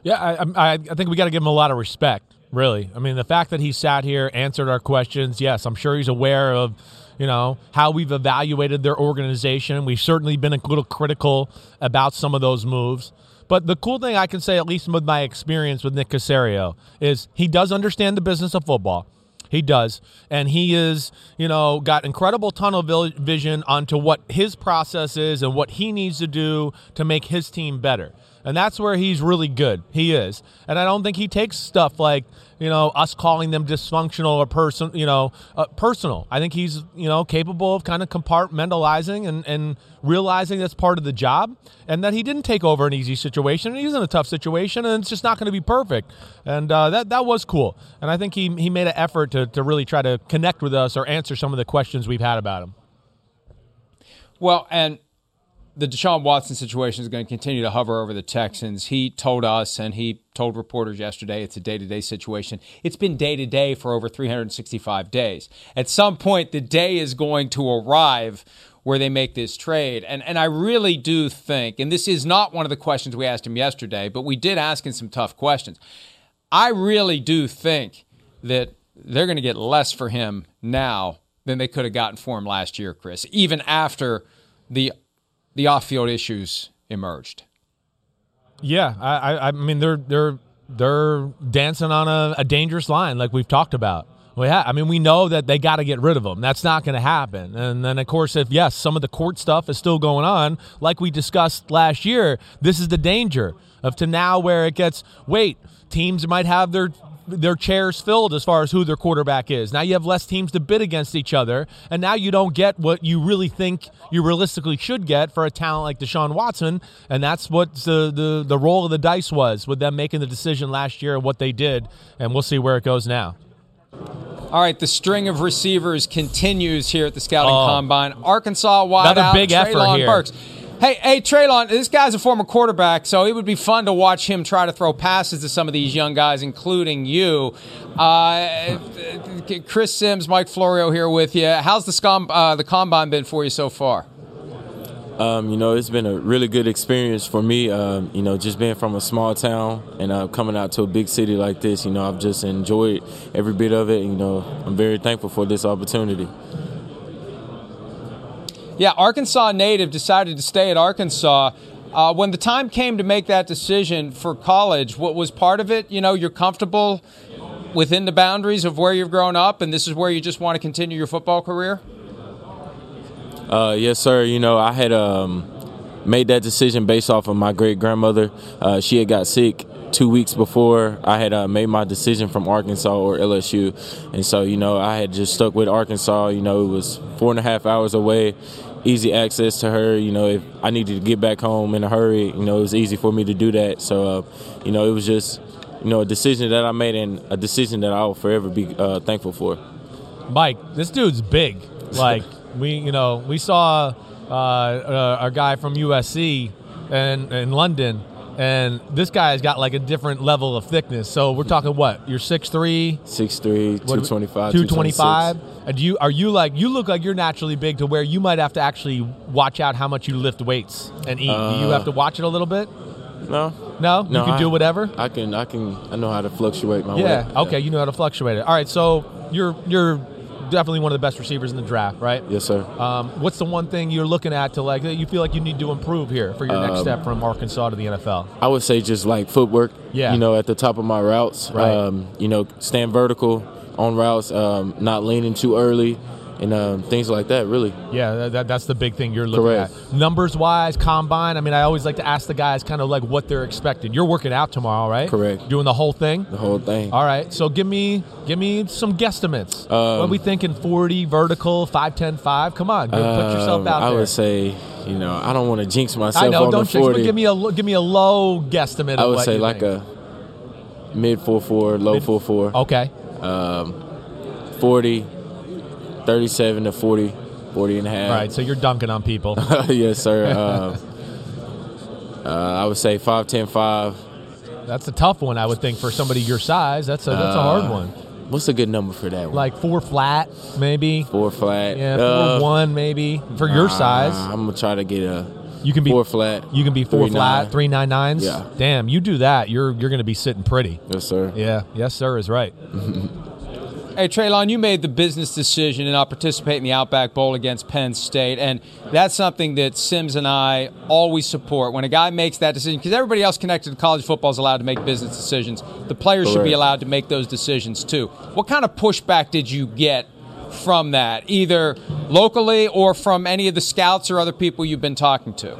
S2: Yeah, I, I, I think we got to give him a lot of respect. Really, I mean, the fact that he sat here, answered our questions. Yes, I'm sure he's aware of, you know, how we've evaluated their organization. We've certainly been a little critical about some of those moves. But the cool thing I can say, at least with my experience with Nick Caserio, is he does understand the business of football. He does. And he is, you know, got incredible tunnel vision onto what his process is and what he needs to do to make his team better. And that's where he's really good. He is. And I don't think he takes stuff like, you know, us calling them dysfunctional or person, you know, uh, personal. I think he's, you know, capable of kind of compartmentalizing and, and realizing that's part of the job and that he didn't take over an easy situation. He's in a tough situation and it's just not going to be perfect. And uh, that, that was cool. And I think he, he made an effort to, to really try to connect with us or answer some of the questions we've had about him.
S1: Well, and the Deshaun Watson situation is going to continue to hover over the Texans. He told us and he told reporters yesterday it's a day to day situation. It's been day to day for over 365 days. At some point, the day is going to arrive where they make this trade. And, and I really do think, and this is not one of the questions we asked him yesterday, but we did ask him some tough questions. I really do think that they're going to get less for him now than they could have gotten for him last year, Chris, even after the the off-field issues emerged.
S2: Yeah, I, I, mean they're they're they're dancing on a, a dangerous line, like we've talked about. We ha- I mean, we know that they got to get rid of them. That's not going to happen. And then, of course, if yes, some of the court stuff is still going on, like we discussed last year, this is the danger of to now where it gets. Wait, teams might have their their chairs filled as far as who their quarterback is. Now you have less teams to bid against each other, and now you don't get what you really think you realistically should get for a talent like Deshaun Watson, and that's what the the, the roll of the dice was with them making the decision last year and what they did, and we'll see where it goes now.
S1: All right, the string of receivers continues here at the scouting
S2: Oh.
S1: combine. Arkansas wide
S2: Another
S1: out,
S2: big effort
S1: Treylon
S2: here.
S1: Burks. Hey, hey, Treylon, this guy's a former quarterback, so it would be fun to watch him try to throw passes to some of these young guys, including you. Uh, Chris Simms, Mike Florio here with you. How's the, scom- uh, the combine been for you so far?
S8: Um, you know, it's been a really good experience for me. Um, you know, just being from a small town and uh, coming out to a big city like this, you know, I've just enjoyed every bit of it. You know, I'm very thankful for this opportunity.
S1: Yeah, Arkansas native decided to stay at Arkansas. Uh, when the time came to make that decision for college, what was part of it? You know, you're comfortable within the boundaries of where you've grown up, and this is where you just want to continue your football career.
S8: Uh, yes, sir. You know, I had um, made that decision based off of my great grandmother. Uh, she had got sick
S9: two weeks before I had uh, made my decision from Arkansas or LSU, and so you know I had just stuck with Arkansas. You know, it was four and a half hours away, easy access to her. You know, if I needed to get back home in a hurry, you know, it was easy for me to do that. So, uh, you know, it was just you know a decision that I made and a decision that I'll forever be uh, thankful for.
S2: Mike, this dude's big. (laughs) Like we, you know, we saw uh, uh, a guy from USC and in London, and this guy's got like a different level of thickness. So we're talking what? You're 6'3",
S9: 6'3", 225,
S2: 225. And do you are you like you look like you're naturally big to where you might have to actually watch out how much you lift weights and eat. do you have to uh, watch it a little bit?
S9: No,
S2: No,
S9: no,
S2: you can
S9: I-
S2: do whatever.
S9: I can, I can, I know how to fluctuate my
S2: Yeah.
S9: weight.
S2: Okay. You know how to fluctuate it. All right. So you're you're definitely one of the best receivers in the draft, right?
S9: Yes, sir.
S2: Um, what's the one thing you're looking at to like that you feel like you need to improve here for your next
S9: Um,
S2: step from Arkansas to the NFL?
S9: I would say just like footwork.
S2: Yeah.
S9: You know, at the top of my routes.
S2: Right.
S9: Um, you know, stand vertical on routes, um, not leaning too early, and um, things like that. Really.
S2: Yeah, that, that, that's the big thing you're looking
S9: Correct.
S2: at. Numbers wise, combine. I mean, I always like to ask the guys kind of like what they're expecting. You're working out tomorrow, right?
S9: Correct.
S2: Doing the whole thing.
S9: The whole thing.
S2: All right. So give me give me some guesstimates.
S9: Um,
S2: what are we thinking? 40 vertical, 5'10", 5? Come on, go, put yourself
S9: Um,
S2: out
S9: I
S2: there.
S9: I would say, you know, I don't want to jinx myself
S2: I know.
S9: on
S2: Don't jinx,
S9: forty.
S2: but give me a give me a low guesstimate.
S9: I
S2: of
S9: would say like
S2: think.
S9: a mid four four, low four four.
S2: Okay.
S9: Um, 40, 37 to 40, 40 and a half.
S2: Right. So you're dunking on people. (laughs)
S9: yes, sir. (laughs) Um, uh, I would say 5'10", 5.
S2: That's a tough one, I would think, for somebody your size. That's a that's a hard
S9: Uh,
S2: one.
S9: What's a good number for that one?
S2: Like four flat, maybe.
S9: Four flat.
S2: Yeah, four
S9: Uh,
S2: one maybe for your size.
S9: I'm gonna try to get a.
S2: You can be
S9: four flat.
S2: You can be four
S9: three
S2: flat,
S9: nine.
S2: three nine nines.
S9: Yeah.
S2: Damn, you do that, you're you're going to be sitting pretty.
S9: Yes, sir.
S2: Yeah. Yes, sir is right. (laughs)
S1: Hey, Treylon, you made the business decision to not participate in the Outback Bowl against Penn State, and that's something that Simms and I always support. When a guy makes that decision, because everybody else connected to college football is allowed to make business decisions, the players should be allowed to make those decisions too. What kind of pushback did you get from that, either locally or from any of the scouts or other people you've been talking to?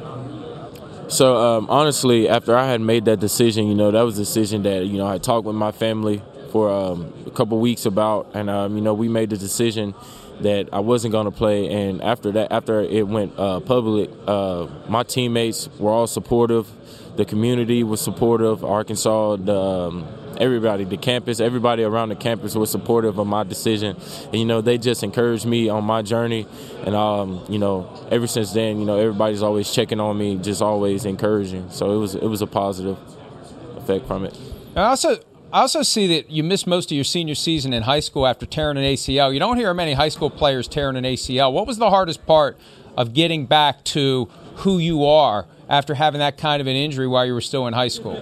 S9: So um, honestly, after I had made that decision, you know, that was a decision that you know I talked with my family for um, a couple weeks about, and um, you know, we made the decision that I wasn't going to play. And after that, after it went uh, public, uh, my teammates were all supportive. The community was supportive. Arkansas, the um, everybody, the campus, everybody around the campus was supportive of my decision. And you know, they just encouraged me on my journey. And um, you know, ever since then, you know, everybody's always checking on me, just always encouraging. So it was it was a positive effect from it.
S1: I also I also see that you missed most of your senior season in high school after tearing an ACL. You don't hear many high school players tearing an ACL. What was the hardest part of getting back to who you are after having that kind of an injury while you were still in high school?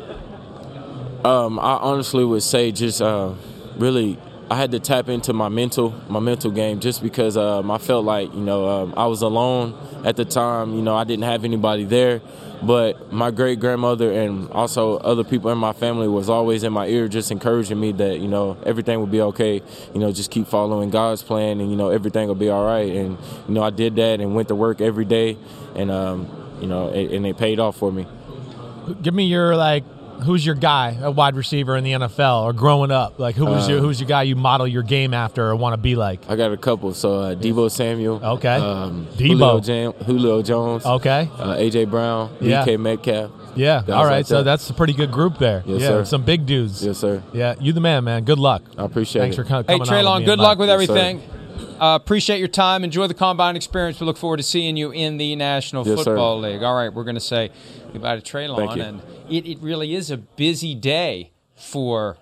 S9: Um, I honestly would say just uh, really I had to tap into my mental my mental game just because um, I felt like you know um, I was alone at the time. You know I didn't have anybody there, but my great grandmother and also other people in my family was always in my ear, just encouraging me that you know everything would be okay. You know just keep following God's plan, and you know everything will be all right. And you know I did that and went to work every day, and um, you know it, and it paid off for me.
S2: Give me your like who's your guy, a wide receiver in the NFL or growing up? Like who was
S9: Uh,
S2: your who's your guy you model your game after or want to be like?
S9: I got a couple. So uh, Deebo Samuel.
S2: Okay.
S9: Um,
S2: Deebo.
S9: Julio, Jam- Julio Jones.
S2: Okay.
S9: Uh, AJ Brown.
S2: Yeah.
S9: DK Metcalf.
S2: Yeah. All right.
S9: like
S2: so that's a pretty good group there.
S9: Yes,
S2: yeah.
S9: sir.
S2: Some big dudes.
S9: Yes, sir.
S2: Yeah. You the man, man. Good luck.
S9: I appreciate
S2: Thanks
S9: it.
S2: for co-
S1: Hey,
S2: coming on. Treylon,
S1: good luck
S2: Mike.
S1: with
S9: Yes,
S1: everything. Uh, appreciate your time. Enjoy the combine experience. We look forward to seeing you in the National
S9: Yes, sir.
S1: Football League. All right, we're going to say goodbye to Treylon,
S9: Thank you.
S1: and it, it really is a busy day for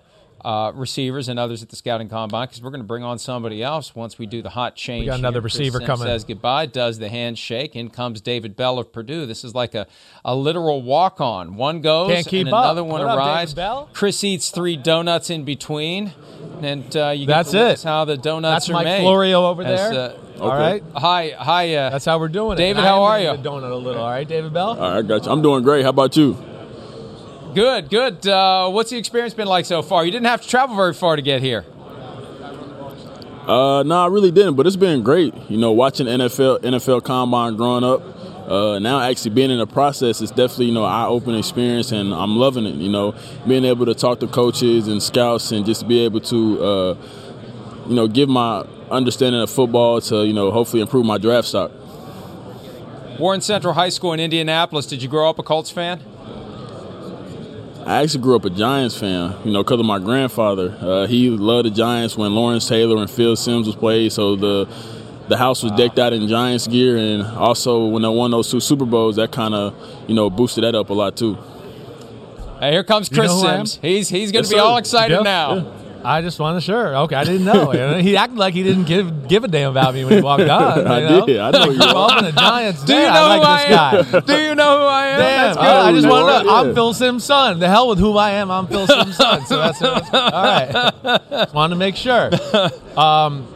S1: uh, receivers and others at the scouting combine because we're going to bring on somebody else once we do the hot change.
S2: got another
S1: here. Chris
S2: receiver
S1: Simms
S2: coming.
S1: Says goodbye. Does the handshake. In comes David Bell of Purdue. This is like a, a literal walk on. One goes
S2: Can't keep
S1: and
S2: up.
S1: another one
S2: What up, David
S1: arrives.
S2: Bell?
S1: Chris eats three donuts in between, and uh, you
S2: That's
S1: get to
S2: it.
S1: witness how the donuts
S2: That's
S1: are
S2: Mike
S1: made.
S2: Florio over
S1: As,
S2: there.
S1: uh,
S2: All right.
S1: Hi, hi. Uh,
S2: That's how we're doing it.
S1: David,
S2: And I
S1: how
S2: am
S1: are you?
S2: the Donut a little. All right, David Bell.
S10: All right, I got you. I'm doing great. How about you?
S1: Good, good. Uh, what's the experience been like so far? You didn't have to travel very far to get here.
S10: Uh, no, I really didn't, but it's been great. You know, watching NFL NFL Combine growing up, uh, now actually being in the process is definitely you know eye opening experience, and I'm loving it. You know, being able to talk to coaches and scouts, and just be able to uh, you know give my understanding of football to you know hopefully improve my draft stock.
S1: Warren Central High School in Indianapolis. Did you grow up a Colts fan?
S10: I actually grew up a Giants fan, you know, because of my grandfather. Uh, he loved the Giants when Lawrence Taylor and Phil Simms was played. So the the house was decked out in Giants gear, and also when they won those two Super Bowls, that kind of you know boosted that up a lot too.
S1: Hey, here comes Chris
S2: You know who I am?
S1: Simms. He's he's going to
S10: Yes,
S1: be
S10: sir.
S1: all excited
S2: Yeah,
S1: now.
S2: I just wanted to sure. Okay, I didn't know. he acted like he didn't give give a damn about me when he walked on. (laughs)
S10: I
S2: know?
S10: did. I know you (laughs)
S2: Grew up
S10: are.
S2: in a Giants.
S1: Do you know
S2: I
S1: who
S2: like
S1: I
S2: this
S1: am?
S2: guy. (laughs)
S1: Do you know who I am?
S2: Damn,
S1: That's
S2: all right, I
S1: good.
S2: just
S10: who
S2: want
S10: you
S2: to
S10: are,
S2: know. I'm. Phil Simms' son. The hell with who I am. I'm Phil Simms' son. So that's, that's all right. Just wanted to make sure. Um,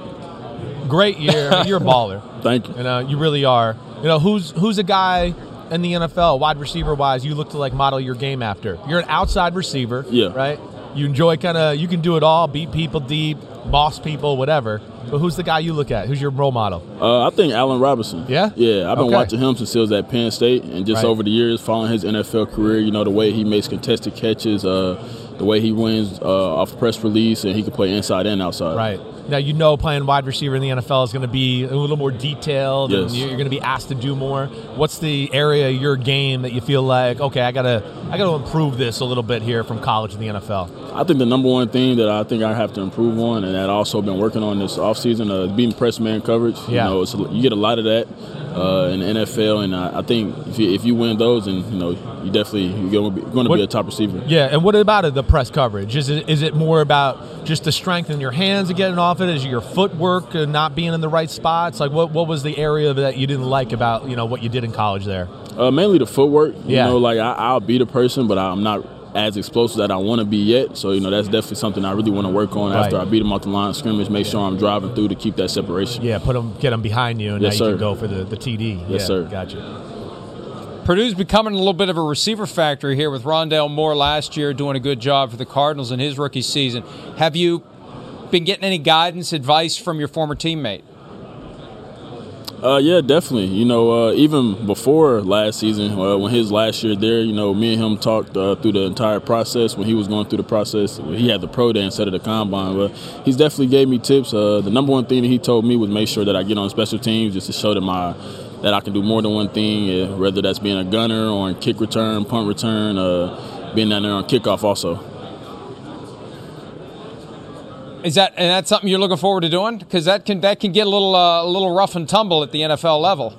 S2: great year. I mean, you're a baller.
S10: Thank you.
S2: You know, you really are. You know, who's who's a guy in the NFL, wide receiver wise, you look to like model your game after? You're an outside receiver.
S10: Yeah.
S2: Right. You enjoy kind of you can do it all, beat people deep, boss people, whatever. But who's the guy you look at? Who's your role model?
S10: Uh, I think Allen Robinson.
S2: Yeah?
S10: Yeah, I've been
S2: Okay.
S10: watching him since he was at Penn State, and just
S2: Right.
S10: over the years, following his NFL career, you know, the way he makes contested catches, uh, the way he wins uh, off press release, and he can play inside and outside.
S2: Right. Now you know playing wide receiver in the NFL is going to be a little more detailed, and
S10: Yes.
S2: you're going to be asked to do more. What's the area of your game that you feel like, okay, I gotta, I gotta improve this a little bit here from college to the NFL?
S10: I think the number one thing that I think I have to improve on, and that I've also been working on this offseason, uh, being press man coverage.
S2: Yeah.
S10: You know, it's, you get a lot of that uh, in the NFL, and I, I think if you, if you win those, and you know, you definitely you're going to be, going to
S2: What-
S10: be a top receiver.
S2: Yeah, and what about it, the press coverage? Is it is it more about just the strength in your hands and getting off it? Is it your footwork and not being in the right spots? Like what what was the area that you didn't like about you know what you did in college there?
S10: Uh, mainly the footwork. You
S2: Yeah.
S10: know, like I, I'll beat a person, but I'm not as explosive that I want to be yet. So you know, that's definitely something I really want to work on after I beat him off the line of scrimmage. Make sure I'm driving through to keep that separation.
S2: Yeah, put them get them behind you, and
S10: Yes,
S2: now you
S10: sir.
S2: can go for the the TD.
S10: Yes,
S2: yeah,
S10: sir.
S2: Gotcha.
S1: Purdue's becoming a little bit of a receiver factory here with Rondale Moore last year doing a good job for the Cardinals in his rookie season. Have you been getting any guidance, advice from your former teammate?
S10: Uh, yeah, definitely. You know, uh, even before last season, uh, when his last year there, you know, me and him talked uh, through the entire process. When he was going through the process, he had the pro day instead of the combine. But he's definitely gave me tips. Uh, the number one thing that he told me was make sure that I get on special teams just to show that my that I can do more than one thing, uh, whether that's being a gunner or in kick return, punt return, uh, being down there on kickoff also.
S1: Is that and that's something you're looking forward to doing? Because that can that can get a little uh, a little rough and tumble at the NFL level.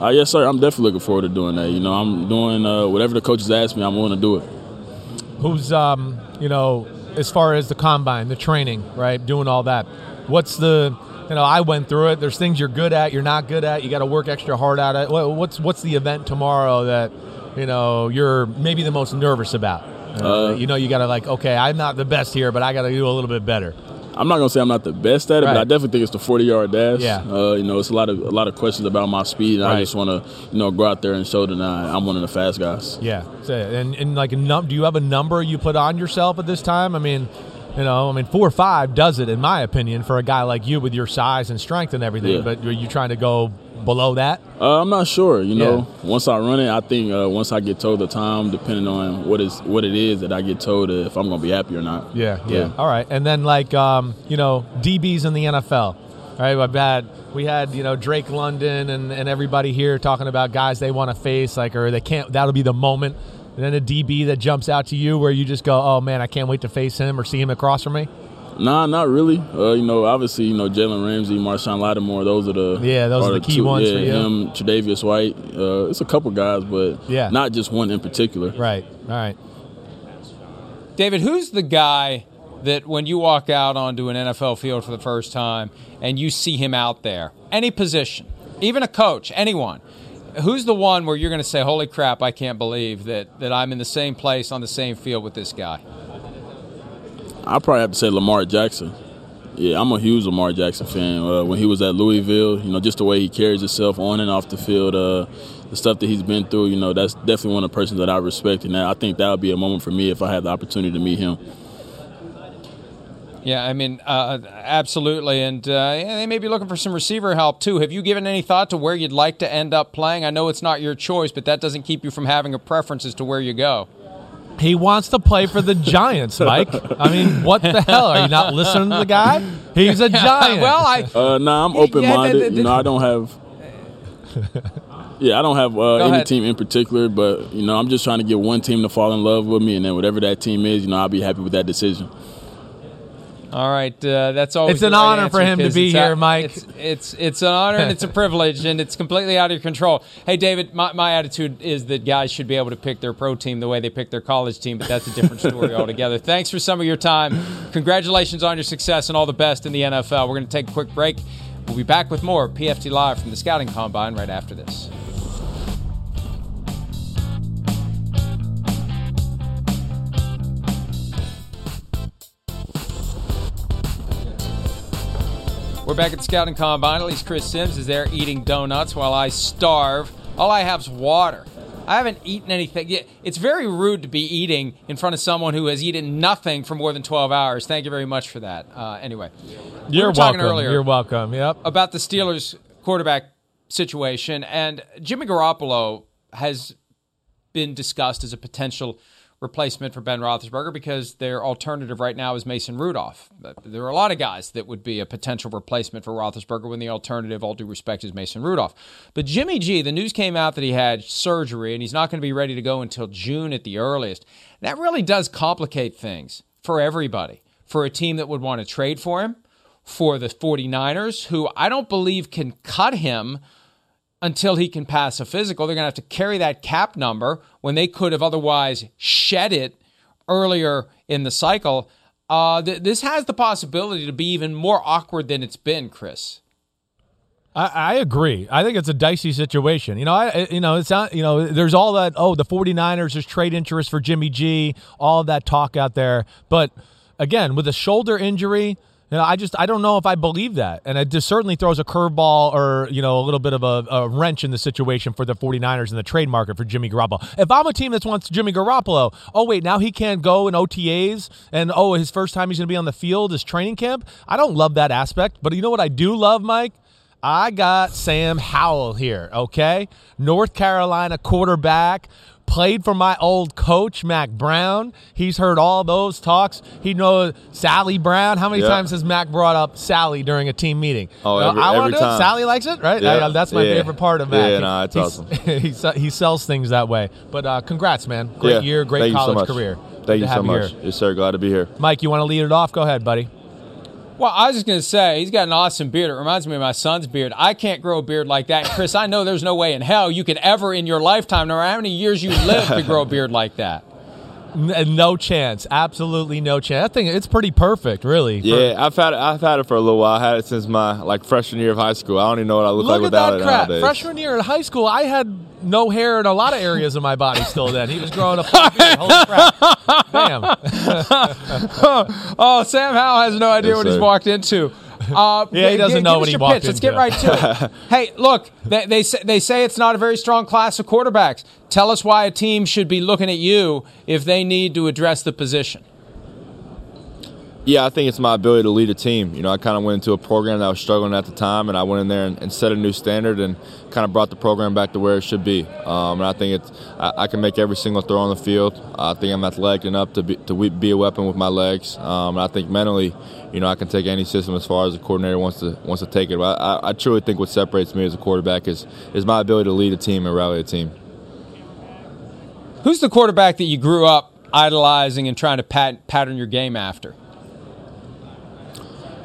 S10: Uh, yes, sir. I'm definitely looking forward to doing that. You know, I'm doing uh, whatever the coaches ask me. I'm willing to do it.
S2: Who's um you know as far as the combine, the training, right, doing all that. What's the you know I went through it. There's things you're good at, you're not good at. You got to work extra hard at it. What's what's the event tomorrow that you know you're maybe the most nervous about? Uh, you know, you got to like, okay, I'm not the best here, but I got to do a little bit better.
S10: I'm not gonna say I'm not the best at it,
S2: Right.
S10: but I definitely think it's the 40 yard dash.
S2: Yeah.
S10: Uh, you know, it's a lot of a lot of questions about my speed, and
S2: Right.
S10: I just want to you know go out there and show that I'm one of the fast guys.
S2: Yeah, So, and and like num- do you have a number you put on yourself at this time? I mean, you know, I mean, four or five does it in my opinion for a guy like you with your size and strength and everything.
S10: Yeah.
S2: But are you trying to go below that?
S10: Uh, I'm not sure. You know, once I run it, I think uh, once I get told the time, depending on what is what it is that I get told, uh, if I'm gonna be happy or not.
S2: Yeah, yeah. All right, and then like um, you know, DBs in the NFL. All right, I've had we had you know Drake London and, and everybody here talking about guys they want to face, like or they can't. That'll be the moment. And then a DB that jumps out to you where you just go, oh man, I can't wait to face him or see him across from me.
S10: Nah, not really. Uh, you know, obviously, you know Jalen Ramsey, Marshon Lattimore. Those are the
S2: Yeah, those are the key
S10: two-
S2: ones
S10: Yeah,
S2: for you.
S10: him, Tre'Davious White. Uh, it's a couple guys, but
S2: Yeah.
S10: not just one in particular.
S2: Right. All right.
S1: David, who's the guy that when you walk out onto an NFL field for the first time and you see him out there, any position, even a coach, anyone, who's the one where you're going to say, "Holy crap, I can't believe that that I'm in the same place on the same field with this guy"?
S10: I probably have to say Lamar Jackson. Yeah, I'm a huge Lamar Jackson fan. Uh, when he was at Louisville, you know, just the way he carries himself on and off the field, uh, the stuff that he's been through, you know, that's definitely one of the persons that I respect, and I think that would be a moment for me if I had the opportunity to meet him.
S1: Yeah, I mean, uh, absolutely, and uh, they may be looking for some receiver help too. Have you given any thought to where you'd like to end up playing? I know it's not your choice, but that doesn't keep you from having a preference as to where you go.
S2: He wants to play for the (laughs) Giants, Mike. I mean, what the hell? Are you not listening to the guy? He's a (laughs) Giant.
S1: well, I
S10: Uh, nah, I'm open minded. you know, I don't have. Yeah, I don't have uh, any
S1: ahead.
S10: team in particular, but you know, I'm just trying to get one team to fall in love with me, and then whatever that team is, you know, I'll be happy with that decision.
S1: All right, uh, that's always
S2: It's an
S1: right
S2: honor for him to be here,
S1: out-
S2: Mike.
S1: It's, it's it's an honor and it's a (laughs) privilege, and it's completely out of your control. Hey, David, my, my attitude is that guys should be able to pick their pro team the way they pick their college team, but that's a different story (laughs) altogether. Thanks for some of your time. Congratulations on your success and all the best in the NFL. We're going to take a quick break. We'll be back with more PFT Live from the Scouting Combine right after this. We're back at the Scouting Combine. At least Chris Simms is there eating donuts while I starve. All I have is water. I haven't eaten anything. yet. It's very rude to be eating in front of someone who has eaten nothing for more than 12 hours. Thank you very much for that. Uh, anyway,
S2: You're
S1: talking
S2: welcome.
S1: earlier
S2: You're welcome. Yep.
S1: about the Steelers quarterback situation, and Jimmy Garoppolo has been discussed as a potential replacement for Ben Roethlisberger because their alternative right now is Mason Rudolph. There are a lot of guys that would be a potential replacement for Roethlisberger when the alternative, all due respect, is Mason Rudolph. But Jimmy G, the news came out that he had surgery and he's not going to be ready to go until June at the earliest. That really does complicate things for everybody. For a team that would want to trade for him, for the 49ers, who I don't believe can cut him until he can pass a physical. They're going to have to carry that cap number when they could have otherwise shed it earlier in the cycle. Uh, th- this has the possibility to be even more awkward than it's been, Chris.
S2: I, I agree. I think it's a dicey situation. You know, I you know, it's not, you know, there's all that oh, the 49ers there's trade interest for Jimmy G, all that talk out there. But again, with a shoulder injury, you know, I just I don't know if I believe that. And it just certainly throws a curveball or, you know, a little bit of a, a wrench in the situation for the 49ers in the trade market for Jimmy Garoppolo. If I'm a team that wants Jimmy Garoppolo, oh wait, now he can't go in OTAs and oh, his first time he's going to be on the field is training camp. I don't love that aspect, but you know what I do love, Mike? I got Sam Howell here, okay? North Carolina quarterback. Played for my old coach, Mack Brown. He's heard all those talks. He knows Sally Brown. How many
S11: Yeah.
S2: times has Mack brought up Sally during a team meeting?
S11: Oh, every-
S2: I wanna
S11: every
S2: do it.
S11: time.
S2: Sally likes it, right?
S11: Yeah.
S2: I- that's my
S11: Yeah.
S2: favorite part of Mack.
S11: Yeah,
S2: He-
S11: no, it's awesome. (laughs)
S2: he, he sells things that way. But uh, congrats, man. Great year, great
S11: Thank you so
S2: college
S11: much.
S2: career.
S11: Thank
S2: to
S11: you so much.
S2: here.
S11: Yes, sir. Glad to be here.
S2: Mike, you want to lead it off? Go ahead, buddy.
S1: Well, I was just going to say, he's got an awesome beard. It reminds me of my son's beard. I can't grow a beard like that. Chris, I know there's no way in hell you could ever in your lifetime, no matter how many years you live, to grow a beard like that.
S2: No chance. Absolutely no chance. I think it's pretty perfect, really. for-
S11: Yeah, I've had it. I've had it for a little while. I had it since my like freshman year of high school. I don't even know what I look,
S2: Look
S11: like
S2: at
S11: without
S2: that
S11: it
S2: crap.
S11: nowadays.
S2: Freshman year in high school, I had no hair in a lot of areas of my body still then. He was growing a full beard. Holy crap. Damn. (laughs) (laughs)
S1: oh, Sam Howell has no idea
S11: Yes,
S1: what he's walked into. Uh,
S2: Yeah, he doesn't
S1: g-
S2: know what he walked
S1: pitch. Let's get right to it. (laughs) hey, look, they, they say they say it's not a very strong class of quarterbacks. Tell us why a team should be looking at you if they need to address the position.
S11: Yeah, I think it's my ability to lead a team. You know, I kind of went into a program that was struggling at the time, and I went in there and, and set a new standard and kind of brought the program back to where it should be. Um, and I think it's I, I can make every single throw on the field. I think I'm athletic enough to be, to be a weapon with my legs. Um, and I think mentally, you know, I can take any system as far as the coordinator wants to wants to take it. But I, I, truly think what separates me as a quarterback is is my ability to lead a team and rally a team.
S1: Who's the quarterback that you grew up idolizing and trying to pat, pattern your game after?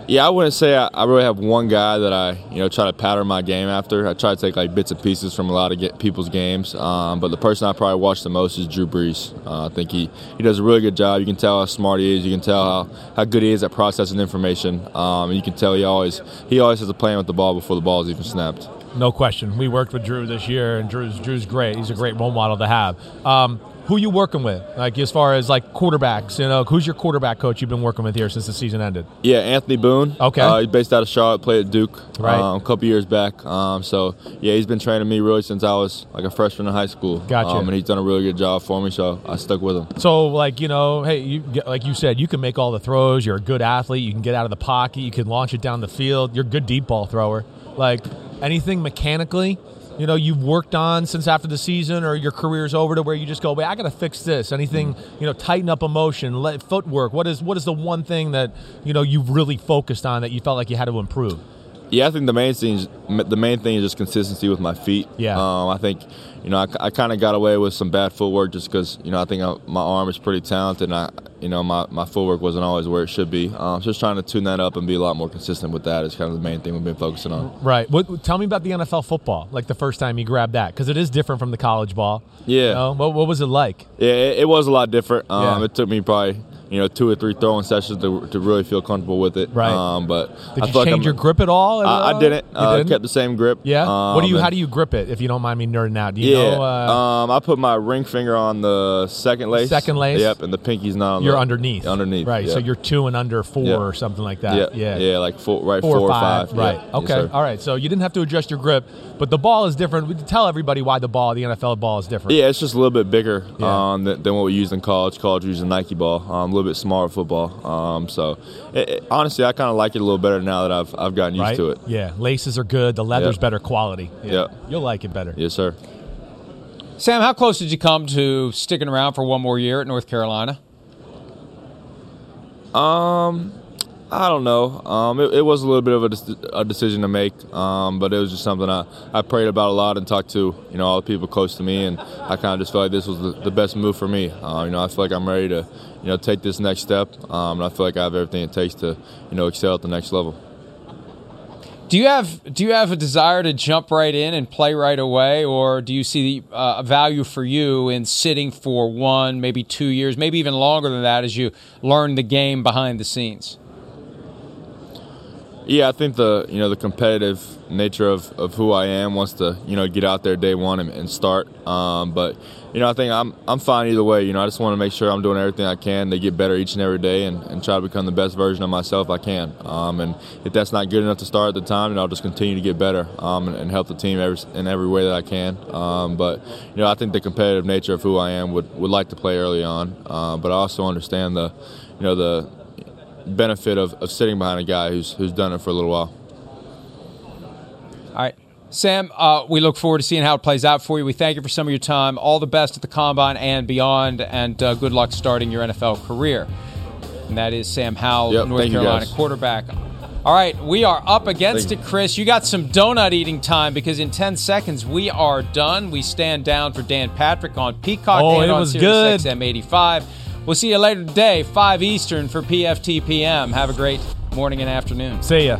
S11: Yeah, I wouldn't say I, I really have one guy that I you know try to pattern my game after. I try to take like bits and pieces from a lot of get, people's games, um, but the person I probably watch the most is Drew Brees. Uh, I think he, he does a really good job. You can tell how smart he is. You can tell how, how good he is at processing information. Um, you can tell he always he always has a plan with the ball before the ball is even snapped.
S2: no question. We worked with Drew this year, and Drew's Drew's great. He's a great role model to have. Um, who you working with? Like as far as like quarterbacks, you know, who's your quarterback coach you've been working with here since the season ended?
S11: Yeah, Anthony Boone.
S2: Okay,
S11: uh, he's based out of Charlotte. Played at Duke
S2: right.
S11: um, a couple years back. Um, so yeah, he's been training me really since I was like a freshman in high school.
S2: Gotcha.
S11: Um, and he's done a really good job for me, so I stuck with him.
S2: So like you know, hey, you like you said, you can make all the throws. You're a good athlete. You can get out of the pocket. You can launch it down the field. You're a good deep ball thrower. Like anything mechanically you know you've worked on since after the season or your career's over to where you just go wait i gotta fix this anything you know tighten up emotion let footwork what is what is the one thing that you know you've really focused on that you felt like you had to improve
S11: yeah, I think the main thing, is, the main thing is just consistency with my feet.
S2: Yeah.
S11: Um, I think, you know, I, I kind of got away with some bad footwork just because, you know, I think I, my arm is pretty talented, and I, you know, my, my footwork wasn't always where it should be. Um, so just trying to tune that up and be a lot more consistent with that is kind of the main thing we've been focusing on.
S2: Right. What, tell me about the NFL football, like the first time you grabbed that, because it is different from the college ball.
S11: Yeah.
S2: You know? what, what was it like?
S11: Yeah, it, it was a lot different. Um,
S2: Yeah.
S11: It took me probably you know two or three throwing sessions to, to really feel comfortable with it.
S2: Right.
S11: Um, but
S2: Did
S11: I
S2: you
S11: like
S2: change
S11: I'm-
S2: your grip at all?
S11: I, I didn't. Uh,
S2: didn't?
S11: kept the same grip.
S2: Yeah. what do you?
S11: Um,
S2: How do you grip it? If you don't mind me nerding out. Do you
S11: yeah.
S2: know? Uh,
S11: um, I put my ring finger on the second lace.
S2: Second lace?
S11: Yep, and the pinky's not on
S2: you're
S11: the,
S2: underneath.
S11: Underneath.
S2: Right. So you're two and under four
S11: Yeah.
S2: or something like that.
S11: Yeah.
S2: Yeah.
S11: Yeah, like four, right,
S2: four,
S11: four or
S2: five.
S11: five.
S2: Right.
S11: Yeah. Yes,
S2: Okay.
S11: sir.
S2: All right. So you didn't have to adjust your grip, but the ball is different. We tell everybody why the ball, the NFL ball, is different.
S11: Yeah, it's just a little bit bigger
S2: Yeah.
S11: um, than, than what we used in college. College we used a Nike ball, um, a little bit smaller football. Um, so, it, it- honestly, I kind of like it a little better now that I've I've gotten used
S2: Right?
S11: to it.
S2: Yeah. Laces are good. The leather's
S11: Yep.
S2: better quality. Yeah.
S11: Yep.
S2: You'll like it better.
S11: Yes, sir.
S1: Sam, how close did you come to sticking around for one more year at North Carolina?
S11: Um, I don't know. Um, it, it was a little bit of a, a decision to make, um, but it was just something I, I prayed about a lot and talked to you know all the people close to me, and I kind of just felt like this was the, the best move for me. Uh, you know, I feel like I'm ready to you know take this next step, um, and I feel like I have everything it takes to you know excel at the next level.
S1: Do you have do you have a desire to jump right in and play right away, or do you see uh, a value for you in sitting for one, maybe two years, maybe even longer than that, as you learn the game behind the scenes?
S11: Yeah, I think the you know the competitive nature of, of who I am wants to you know get out there day one and, and start. Um, but you know I think I'm I'm fine either way. You know I just want to make sure I'm doing everything I can to get better each and every day and, and try to become the best version of myself I can. Um, and if that's not good enough to start at the time, then I'll just continue to get better um, and, and help the team every, in every way that I can. Um, but you know I think the competitive nature of who I am would, would like to play early on. Uh, but I also understand the you know the benefit of, of sitting behind a guy who's who's done it for a little while.
S1: All right. Sam, uh, we look forward to seeing how it plays out for you. We thank you for some of your time. All the best at the combine and beyond, and uh, good luck starting your NFL career. And that is Sam Howell,
S11: Yep,
S1: North Carolina quarterback. All right, we are up against
S11: Thank
S1: it, Chris. You got some donut eating time because in 10 seconds we are done. We stand down for Dan Patrick on Peacock
S2: Oh,
S1: and
S2: it
S1: on
S2: was
S1: Sirius
S2: good.
S1: XM 85. We'll see you later today, 5 Eastern for PFTPM. Have a great morning and afternoon.
S2: See ya.